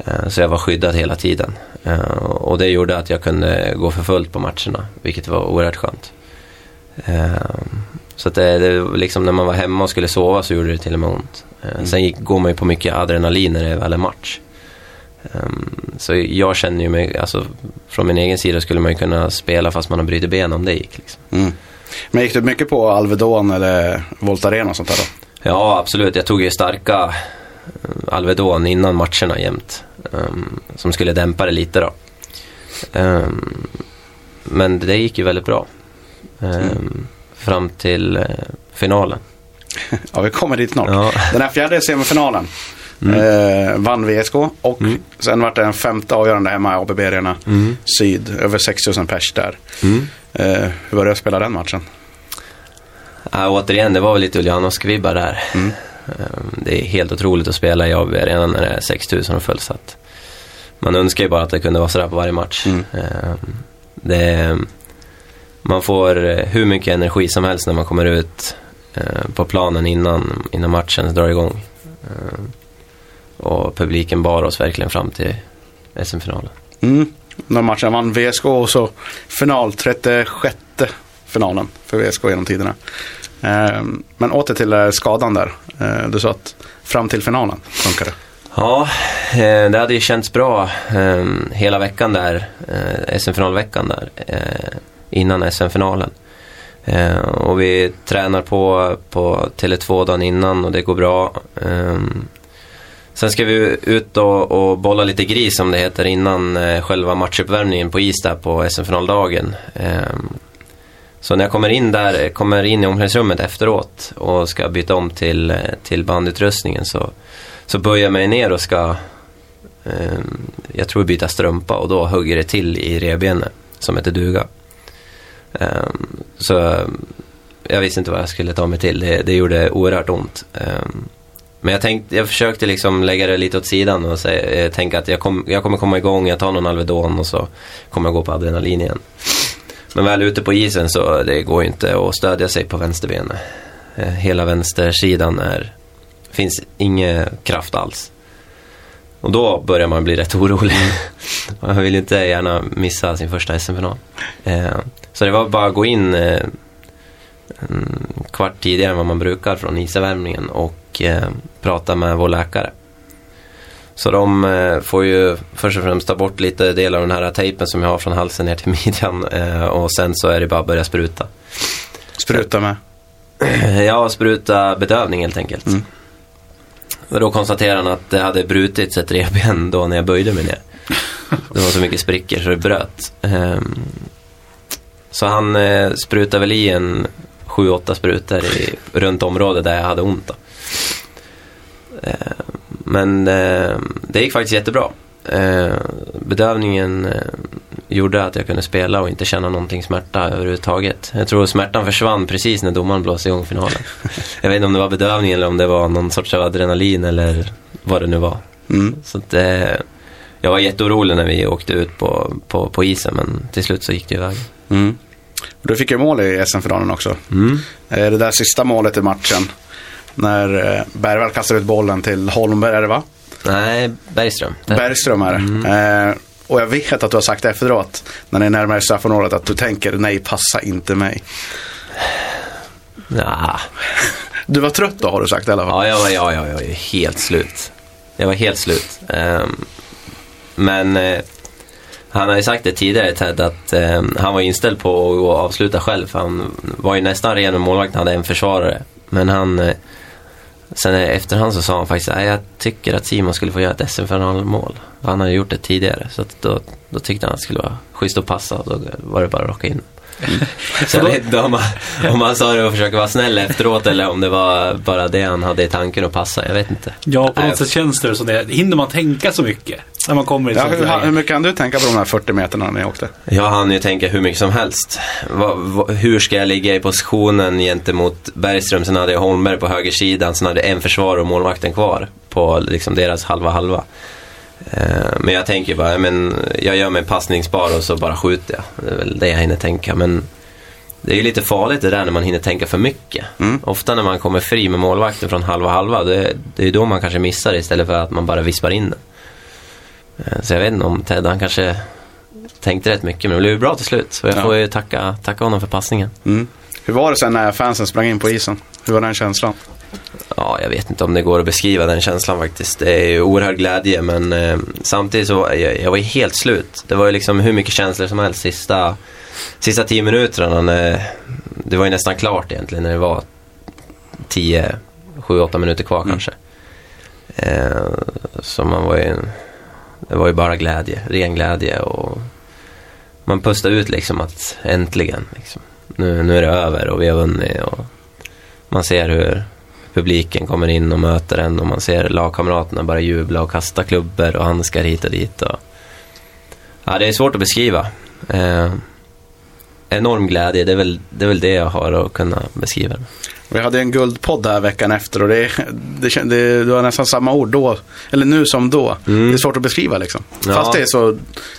Eh, Så jag var skyddad hela tiden. Eh, Och det gjorde att jag kunde gå för fullt på matcherna, vilket var oerhört skönt. Eh, Så att det, det liksom när man var hemma och skulle sova så gjorde det till och med ont. Eh, Sen gick, går man ju på mycket adrenalin när det är väl är match. Eh, Så jag känner ju mig, alltså från min egen sida skulle man ju kunna spela fast man har brutit ben om det gick. Liksom. Mm. Men gick du mycket på Alvedon eller Voltaren och sånt där då? Ja, absolut. Jag tog ju starka Alvedon innan matcherna jämt. ehm, som skulle dämpa det lite då. Ehm, men det gick ju väldigt bra. Ehm, Fram till eh, finalen. Ja, vi kommer dit snart. Ja. Den här fjärde semifinalen eh, vann VSK och sen var det en femte avgörande hemma i ABB Arena Syd. Över 6000 pers där. Eh, hur var det att spela den matchen? Ja, återigen, det var väl lite Uljanovsk-vibbar där. Ehm, Det är helt otroligt att spela i ABB redan när det är 6000 och fullsatt. Man önskar ju bara att det kunde vara sådär på varje match. Ehm, Det, man får eh, hur mycket energi som helst när man kommer ut eh, på planen innan, innan matchen drar igång. Ehm, Och publiken bar oss verkligen fram till SM-finalen. Mm. Den matchen vann VSK och så final 36 finalen för VSK genom tiderna. Ehm, men åter till eh, skadan där. Ehm, du sa att fram till finalen funkar det. Ja, eh, det hade ju känts bra ehm, hela veckan där, eh, SM-finalveckan där, innan SM-finalen. Och vi tränar på, på Tele2 dagen innan och det går bra. Sen ska vi ut och, och bolla lite gris som det heter innan eh, själva matchuppvärmningen på is där på SM-finaldagen. Eh, så när jag kommer in där, kommer in i omklädningsrummet efteråt och ska byta om till, eh, till bandutrustningen så så böjer jag mig ner och ska, eh, jag tror byta strumpa och då hugger det till i revbenet som heter duga. Eh, så jag visste inte vad jag skulle ta mig till. Det, det gjorde oerhört ont. Eh, men jag, tänkte, jag försökte liksom lägga det lite åt sidan och säga, eh, tänka att jag, kom, jag kommer komma igång, jag tar någon Alvedon och så kommer jag gå på adrenalin igen. Men väl ute på isen så det går ju inte att stödja sig på vänsterbenet. Eh, hela vänstersidan är finns ingen kraft alls. Och då börjar man bli rätt orolig. man vill inte gärna missa sin första SM-final. Eh, så det var bara att gå in eh, en kvart tidigare än vad man brukar från isavärmningen och prata med vår läkare. Så de eh, får ju först och främst ta bort lite del av den här tejpen som jag har från halsen ner till midjan eh, och sen så är det bara att börja spruta. Spruta med. Ja, spruta bedövning helt enkelt. Och då konstaterade han att det hade brutits ett revben då när jag böjde mig ner. Det var så mycket sprickor så det bröt. Ehm, Så han eh, sprutade väl i en 7-8 sprutor i, runt området där jag hade ont. Då. Men eh, det gick faktiskt jättebra. Eh, Bedövningen eh, gjorde att jag kunde spela och inte känna någonting smärta överhuvudtaget. Jag tror smärtan försvann precis när domaren blåste igång finalen. Jag vet inte om det var bedövning eller om det var någon sorts av adrenalin eller vad det nu var. Mm. Så att, eh, jag var jätteorolig när vi åkte ut på, på, på isen men till slut så gick det iväg. Mm. Du fick ju mål i SM-finalen också. Eh, Det där sista målet i matchen. När eh, Bergvall kastar ut bollen till Holmberg, är det va? Nej, Bergström. Bergström är det. Eh, och jag vet att du har sagt efteråt, när ni är närmare straffområdet, att du tänker nej, passa inte mig. Ja, Du var trött då har du sagt i alla fall. ja, jag var, ja, ja, jag var helt slut. Jag var helt slut. Ehm, men eh, han har ju sagt det tidigare Ted att eh, han var inställd på att avsluta själv. Han var ju nästan ren med målvakten, hade en försvarare. Men han, eh, sen i efterhand så sa han faktiskt att jag tycker att Simon skulle få göra ett SM-finalmål. Han hade gjort det tidigare. Så att då, då tyckte han att det skulle vara schysst att passa och då var det bara att rocka in. Så jag vet inte om han, om han sa det och försöka vara snäll efteråt eller om det var bara det han hade i tanken att passa. Jag vet inte. Ja, på något sätt känns det så. Det. Hinner man tänka så mycket när man kommer i Ja, hur, hur mycket kan du tänka på de här 40 meterna när ni åkte? Jag hann ju tänka hur mycket som helst. Va, va, hur ska jag ligga i positionen gentemot Bergström? Sen hade jag Holmberg på högersidan. Sen hade jag en försvarare och målvakten kvar på liksom deras halva halva. Eh, men jag tänker bara, men jag gör mig passningsbar och så bara skjuter jag. Det är väl det jag hinner tänka. Men det är ju lite farligt det där när man hinner tänka för mycket. Mm. Ofta när man kommer fri med målvakten från halva halva, det, det är ju då man kanske missar istället för att man bara vispar in den. Eh, Så jag vet inte om Ted, han kanske tänkte rätt mycket, men det blev ju bra till slut. Så jag Ja. får ju tacka, tacka honom för passningen. Mm. Hur var det sen när fansen sprang in på isen? Hur var den känslan? Ja, jag vet inte om det går att beskriva den känslan faktiskt. Det är ju oerhörd glädje, men eh, samtidigt så var jag, jag var helt slut. Det var ju liksom hur mycket känslor som helst sista, sista tio minuterna. När, det var ju nästan klart egentligen när det var 10, 7, 8 minuter kvar kanske. Eh, så man var ju, det var ju bara glädje, ren glädje och man pustade ut liksom att äntligen, liksom, nu, nu är det över och vi har vunnit. Och man ser hur publiken kommer in och möter en och man ser lagkamraterna bara jubla och kasta klubbor och handskar hit och dit. Och... Ja, det är svårt att beskriva. Eh, enorm glädje, det är, väl, det är väl det jag har att kunna beskriva. Vi hade en guldpodd här veckan efter och det, det, det, det var nästan samma ord då, eller nu som då. Mm. Det är svårt att beskriva liksom. Ja. Fast det är så,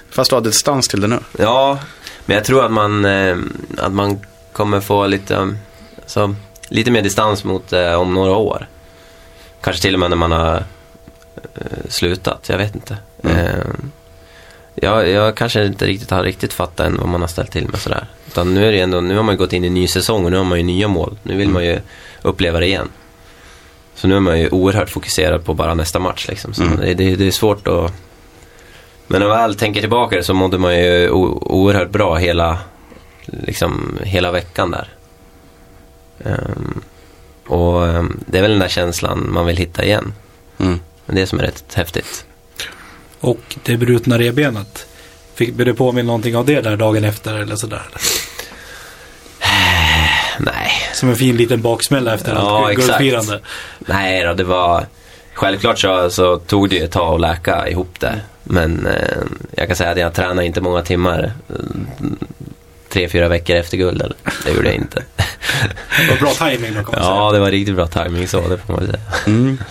fast du har distans till det nu. Ja, men jag tror att man, eh, att man kommer få lite, um, så, lite mer distans mot eh, om några år. Kanske till och med när man har eh, slutat, jag vet inte. Mm. Eh, jag, jag kanske inte riktigt har riktigt fattat än vad man har ställt till med sådär. Utan nu, är det ändå, nu har man ju gått in i en ny säsong och nu har man ju nya mål. Nu vill man ju uppleva det igen. Så nu är man ju oerhört fokuserad på bara nästa match. Liksom. Så Mm. det, det, det är svårt att... Men när man väl tänker tillbaka så mådde man ju oerhört bra hela, liksom, hela veckan där. Ehm, och ehm, det är väl den där känslan man vill hitta igen. Mm. Men det som är rätt häftigt. Och det brutna revbenet. Fick du påminna någonting av det där dagen efter eller sådär? Nej, Som en fin liten baksmälla efter Ja, allt exakt. guldfirande. Nej då, det var... Självklart så, så tog det ju ett tag att läka ihop det. Men eh, jag kan säga att jag tränade inte många timmar. Eh, Tre, fyra veckor efter guld. Eller? Det gjorde jag inte. Det var bra timing då kan man ja, det var riktigt bra timing så, det får man säga. Mm.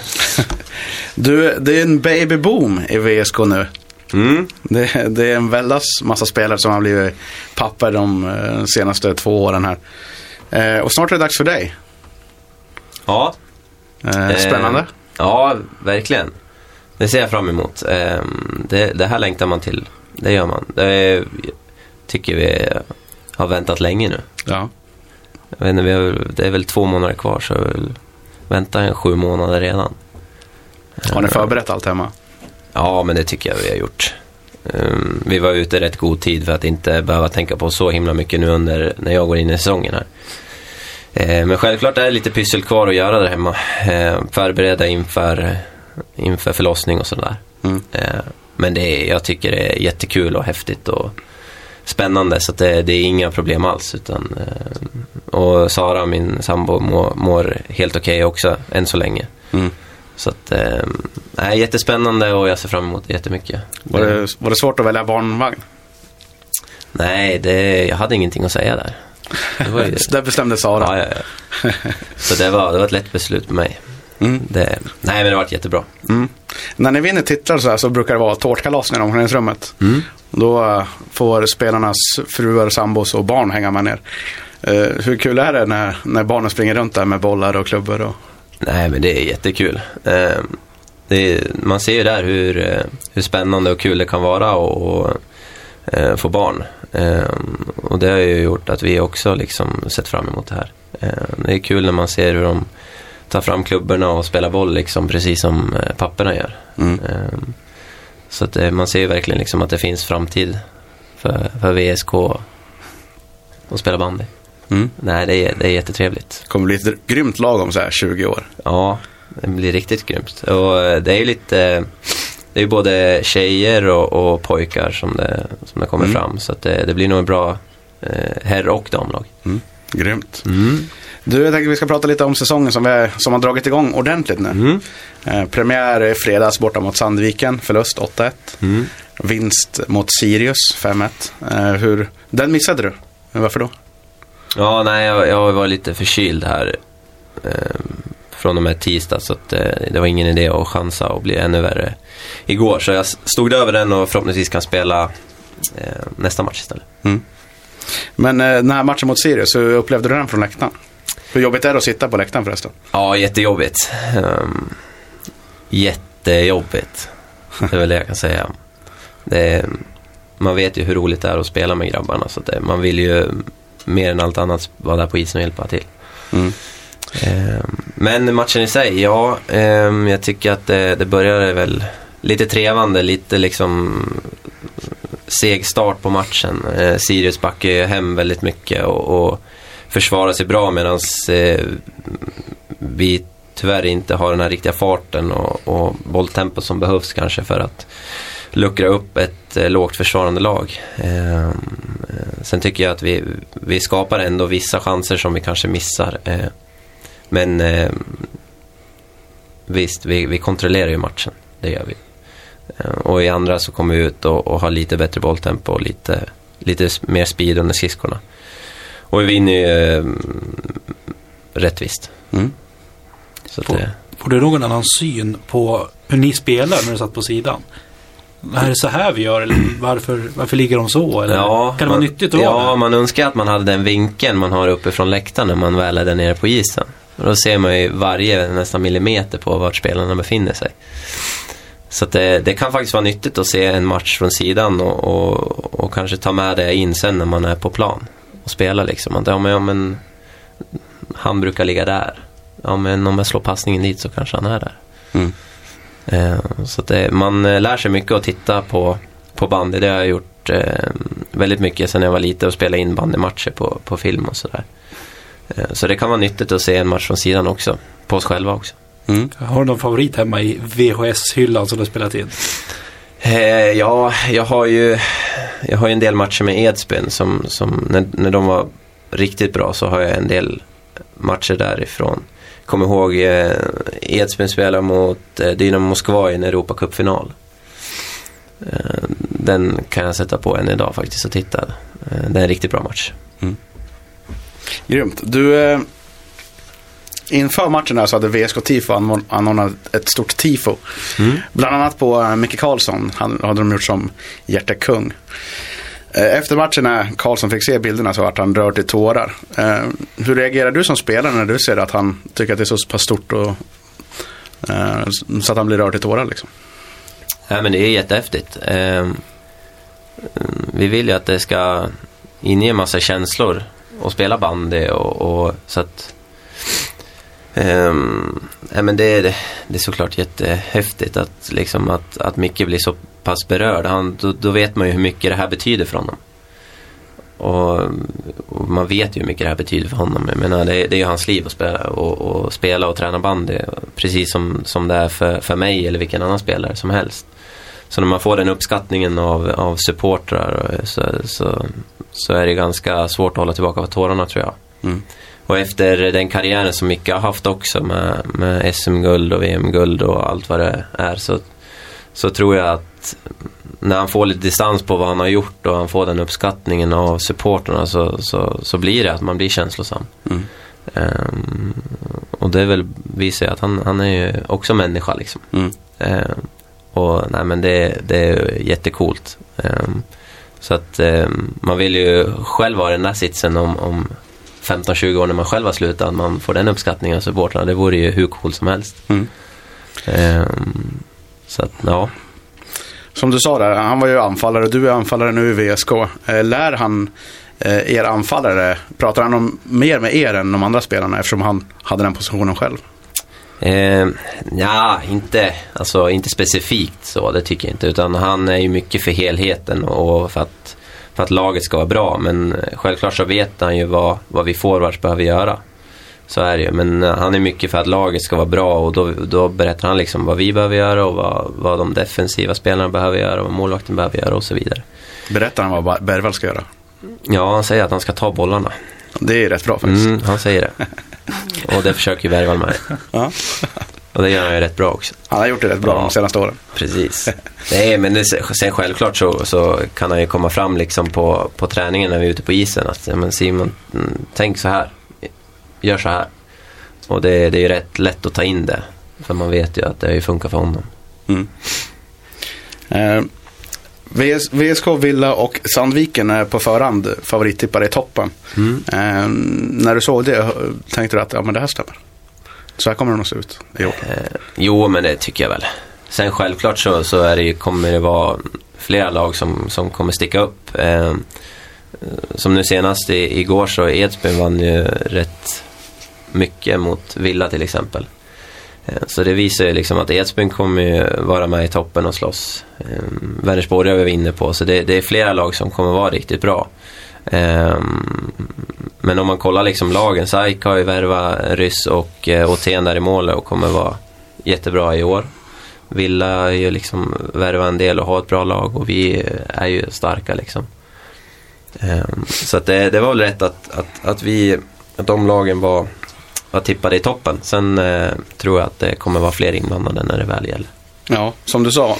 Du, det är en babyboom i VSK nu. Mm. Det, det är en väldigt massa spelare som har blivit papper de eh, senaste två åren här. Eh, och snart är det dags för dig. Ja, Eh, spännande. Eh, ja, verkligen. Det ser jag fram emot. Eh, det, det här längtar man till. Det gör man. Det är, tycker vi har väntat länge nu. Ja. Jag vet inte, vi har, det är väl två månader kvar så vänta en sju månader redan. Har ni förberett allt hemma? Ja, men det tycker jag vi har gjort. Ehm, vi var ute i rätt god tid för att inte behöva tänka på så himla mycket nu under när jag går in i säsongen här. Ehm, men självklart är det lite pyssel kvar att göra där hemma. Ehm, förbereda inför, inför förlossning och sådär. Mm. Ehm, men det är, jag tycker det är jättekul och häftigt och spännande så att det, det är inga problem alls. Utan, ehm, och Sara, min sambo, mår, mår helt okej också än så länge. Mm. Så att, eh, jättespännande och jag ser fram emot det jättemycket. Var, det, var det svårt att välja barnvagn? Nej, det, jag hade ingenting att säga där. Det var ju, Det bestämde Sara. ja, ja, ja. Så det var, det var ett lätt beslut för mig. Mm. Det, nej, men det har varit jättebra. Mm. När ni vinner titlar så, här så brukar det vara tårtkalas nere i omklädningsrummet. Mm. Då eh, får spelarnas fruar, sambos och barn hänga med ner. Eh, hur kul är det när, när barnen springer runt där med bollar och klubbor? Och... Nej, men det är jättekul. Eh, det är, man ser ju där hur, eh, hur spännande och kul det kan vara att eh, få barn. Och det har ju gjort att vi också liksom sett fram emot det här. Det är kul när man ser hur de tar fram klubborna och spelar boll liksom precis som eh, papporna gör. Mm. Eh, så att eh, man ser ju verkligen liksom att det finns framtid för, för VSK att spela bandy. Mm. Nej, det är, det är jättetrevligt. Det kommer bli ett grymt lag om så här 20 år. Ja, det blir riktigt grymt. Och eh, det är ju lite, det är ju både tjejer och, och pojkar som det, som det kommer Mm. fram. Så att det, det blir nog en bra, eh, herr och damlag. Grymt. Du, jag tänkte vi ska prata lite om säsongen som, vi, som har dragit igång ordentligt nu. Eh, premiär i fredags borta mot Sandviken, förlust 8-1. Vinst mot Sirius 5-1. Eh, hur, den missade du. Varför då? Ja, nej, jag, jag var lite förkyld här eh, från och med tisdag så att, eh, det var ingen idé att chansa och bli ännu värre igår. Så jag stod över den och förhoppningsvis kan spela eh, nästa match istället. Men eh, den här matchen mot Sirius, hur upplevde du den från läktaren? Hur jobbigt är det att sitta på läktaren förresten? Ja, jättejobbigt. Um, jättejobbigt. Det är väl det jag kan säga. Är, man vet ju hur roligt det är att spela med grabbarna så det, man vill ju mer än allt annat vara där på isen och hjälpa till. Mm. Ehm, Men matchen i sig, ja. ehm, Jag tycker att det, det började väl lite trevande, lite liksom seg start på matchen. Eh, Sirius ju hem väldigt mycket och, och försvara sig bra medan eh, vi tyvärr inte har den här riktiga farten och, och bolltempo som behövs kanske för att luckra upp ett eh, lågt försvarande lag. Ehm, eh, sen tycker jag att vi, vi skapar ändå vissa chanser som vi kanske missar. Eh, men eh, visst, vi, vi kontrollerar ju matchen. Det gör vi. Eh, och i andra så kommer vi ut och, och har lite bättre bolltempo och lite, lite mer speed under skridskorna. Och vi vinner ju eh, rättvist. Mm. Så Får, det, får du någon annan syn på hur ni spelar när du satt på sidan? Är det så här vi gör eller varför, varför ligger de så? Eller kan det vara man, nyttigt att Ja, man önskar att man hade den vinkeln man har uppifrån läktaren när man väl är där nere på isen. Och då ser man ju varje nästan millimeter på vart spelarna befinner sig. Så det, det kan faktiskt vara nyttigt att se en match från sidan och, och, och kanske ta med det in sen när man är på plan och spelar liksom. Att, ja, men, ja, men, han brukar ligga där. Ja, men om jag slår passningen dit så kanske han är där. Mm. Eh, Så att det, man eh, lär sig mycket att titta på, på bandy. Det har jag gjort eh, väldigt mycket sedan jag var liten och spela in bandymatcher på, på film och sådär. Eh, så det kan vara nyttigt att se en match från sidan också. På oss själva också. Mm. Har du någon favorit hemma i VHS-hyllan som du har spelat in? Eh, ja, jag har ju jag har en del matcher med Edsbyn som, som när, när de var riktigt bra så har jag en del matcher därifrån. Kommer ihåg eh, Edsbyn spelade mot eh, Dynamo Moskva i en Europacupfinal. Eh, den kan jag sätta på än idag faktiskt och titta. Eh, det är en riktigt bra match. Mm. Grymt. Du, eh, inför matchen här så hade VSK Tifo anor- anordnat ett stort tifo. Bland annat på eh, Micke Karlsson. Han hade de gjort som hjärtekung. Eh, Efter matchen när Karlsson fick se bilderna så vart han rörd till tårar. Eh, hur reagerar du som spelare när du ser att han tycker att det är så pass stort och, så att han blir rörd till tårar liksom? Nej men det är jättehäftigt. Eh, vi vill ju att det ska inge massa känslor och spela bandy och, och så att Um, men det, är- det är såklart jättehäftigt att, liksom, att, att Micke blir så pass berörd. Han, då, då vet man ju hur mycket det här betyder för honom. Och, och man vet ju hur mycket det här betyder för honom. Jag menar, det, är- det är ju hans liv att spela och, och spela och träna bandy. Precis som, som det är för, för mig eller vilken annan spelare som helst. Så när man får den uppskattningen av, av supportrar så, så, så är det ganska svårt att hålla tillbaka tårarna tror jag. Mm. Och efter den karriären som Micke har haft också med, med SM-guld och VM-guld och allt vad det är så, så tror jag att när han får lite distans på vad han har gjort och han får den uppskattningen av supporterna så, så, så blir det att man blir känslosam. Mm. Ehm, och det är väl, visar ju att han, han är ju också människa liksom. Mm. Ehm, och nej men det, det är jättecoolt. Ehm, så att man vill ju själv vara i den där sitsen om, om 15-20 år när man själv har slutat. att Man får den uppskattningen av supportrarna. Det vore ju hur coolt som helst. Mm. Ehm, så att ja. Som du sa där, han var ju anfallare och du är anfallare nu i VSK. Eh, Lär han eh, er anfallare, pratar han om mer med er än de andra spelarna eftersom han hade den positionen själv? Eh, ja, inte, alltså, inte specifikt så, det tycker jag inte. Utan han är ju mycket för helheten och för att, för att laget ska vara bra. Men eh, självklart så vet han ju vad, vad vi forwards behöver göra. Så är det ju. Men eh, han är mycket för att laget ska vara bra och då, då berättar han liksom vad vi behöver göra och vad, vad de defensiva spelarna behöver göra och vad målvakten behöver göra och så vidare. Berättar han vad Bergvall ska göra? Ja, han säger att han ska ta bollarna. Det är rätt bra faktiskt. Mm, han säger det. Och det försöker ju Bergvall med. Ja. Och det gör han ju rätt bra också. Han har gjort det rätt bra Ja. de senaste åren. Precis. Nej, men det, sen självklart så, så kan han ju komma fram liksom på, på träningen när vi är ute på isen. Att, men Simon, mm, tänk så här. Gör så här. Och det, det är ju rätt lätt att ta in det. För man vet ju att det har ju funkat för honom. Mm. Eh, VS, VSK, Villa och Sandviken är på förhand favorittippare i toppen. Mm. Eh, när du såg det tänkte du att ja, men det här stämmer. Så här kommer det nog se ut i år. Eh, jo, men det tycker jag väl. Sen självklart så, så är det, kommer det vara flera lag som, som kommer sticka upp. Eh, som nu senast i, igår så Edsbyn vann ju rätt mycket mot Villa till exempel. Eh, så det visar ju liksom att Edsbyn kommer ju vara med i toppen och slåss. Ehm, Vänersborg är vi inne på, så det, det är flera lag som kommer vara riktigt bra. Ehm, men om man kollar liksom lagen, SAIK har ju värvat Ryss och eh, Åthén där i målet och kommer vara jättebra i år. Villa är ju liksom värva en del och ha ett bra lag och vi eh, är ju starka liksom. Ehm, så att det, det var väl rätt att, att, att vi, att de lagen var, var tippade i toppen. Sen eh, tror jag att det kommer vara fler inblandade när det väl gäller. Ja, som du sa.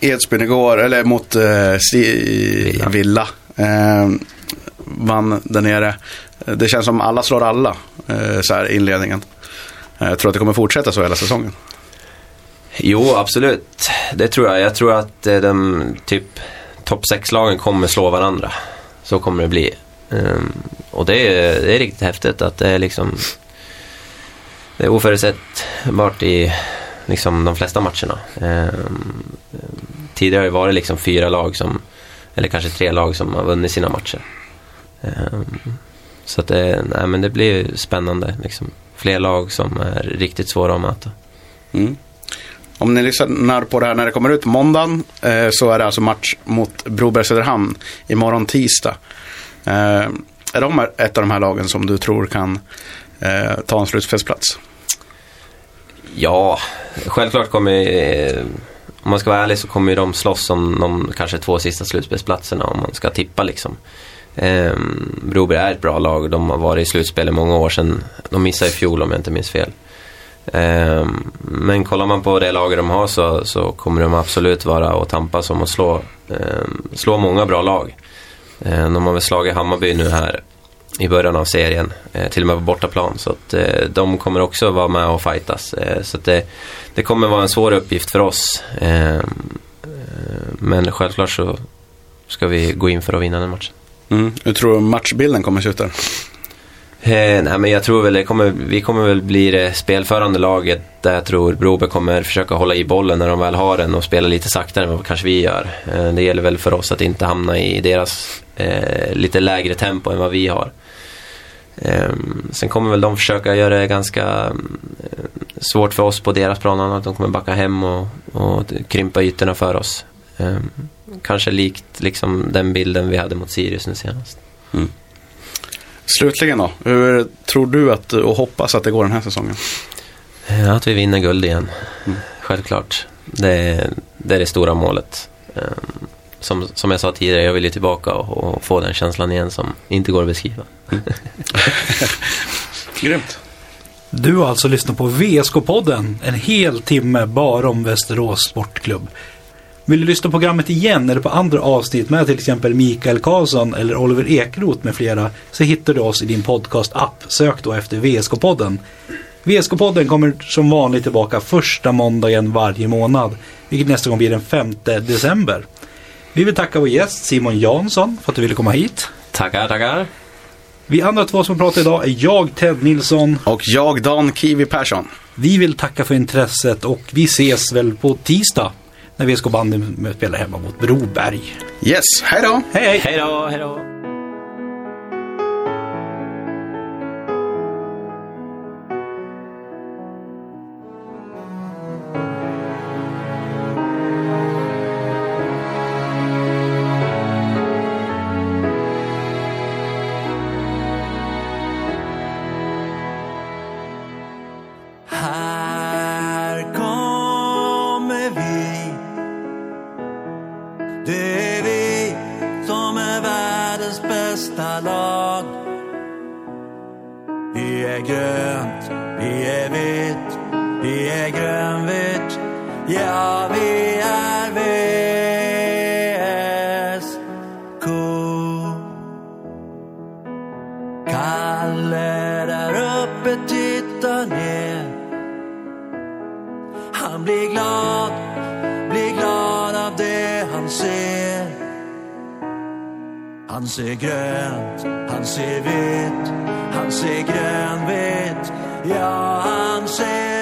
Edsbyn igår, eller mot eh, si, Villa. Villa. Eh, vann där nere. Det känns som alla slår alla eh, så här inledningen. Eh, Jag tror att det kommer fortsätta så hela säsongen. Jo, absolut. Det tror jag. Jag tror att eh, de typ topp 6-lagen kommer slå varandra. Så kommer det bli. Ehm, och det är, det är riktigt häftigt att det är liksom Eh, det är oförutsägbart i liksom de flesta matcherna. Ehm, tidigare har det varit liksom fyra lag som, eller kanske tre lag som har vunnit sina matcher. Ehm, så att det, nej, men det blir spännande. Liksom. Fler lag som är riktigt svåra att möta. Mm. Om ni lyssnar på det här när det kommer ut på måndagen eh, så är det alltså match mot Broberg Söderhamn imorgon tisdag. Eh, är de ett av de här lagen som du tror kan eh, ta en slutspelsplats? Ja, självklart kommer eh, om man ska vara ärlig så kommer ju de slåss om de kanske två sista slutspelsplatserna om man ska tippa liksom. Ehm, Broberg är ett bra lag. De har varit i slutspel i många år sedan. De missade i fjol om jag inte minns fel. Ehm, men kollar man på det laget de har så, så kommer de absolut vara och tampas om att slå, ehm, slå många bra lag. Ehm, de har väl slagit Hammarby nu här i början av serien, eh, till och med på bortaplan. Så att eh, de kommer också vara med och fightas. Eh, så att det, det kommer vara en svår uppgift för oss. Eh, eh, men självklart så ska vi gå in för att vinna den matchen. Mm. Hur tror du matchbilden kommer se ut där? Eh, nej, men jag tror väl det kommer, vi kommer väl bli det spelförande laget där jag tror Broberg kommer försöka hålla i bollen när de väl har den och spela lite saktare än vad kanske vi gör. Det gäller väl för oss att inte hamna i deras lite lägre tempo än vad vi har. Eh, sen kommer väl de försöka göra det ganska eh, svårt för oss på deras plan. Att de kommer backa hem och, och krympa ytorna för oss. Eh, kanske likt liksom den bilden vi hade mot Sirius nu senast. Slutligen då, hur tror du att, och hoppas att det går den här säsongen? Eh, Att vi vinner guld igen. Självklart. Det är, det är det stora målet. Som, som jag sa tidigare, jag vill ju tillbaka och, och få den känslan igen som inte går att beskriva. Grymt. Du har alltså lyssnat på VSK-podden. En hel timme bara om Västerås Sportklubb. Vill du lyssna på programmet igen eller på andra avsnitt med till exempel Mikael Karlsson eller Oliver Ekroth med flera så hittar du oss i din podcast-app. Sök då efter VSK-podden. VSK-podden kommer som vanligt tillbaka första måndagen varje månad. Vilket nästa gång blir den 5 december. Vi vill tacka vår gäst Simon Jansson för att du ville komma hit. Tackar, tackar. Vi andra två som pratar idag är jag, Ted Nilsson. Och jag, Dan Kiwi Persson. Vi vill tacka för intresset och vi ses väl på tisdag när VSK bandy spelar hemma mot Broberg. Yes, hej då! Hej hej! Hej då, hej då. Tittar ner. Han blir glad, blir glad av det han ser. Han ser grönt, han ser vitt, han ser grönvitt. Ja, han ser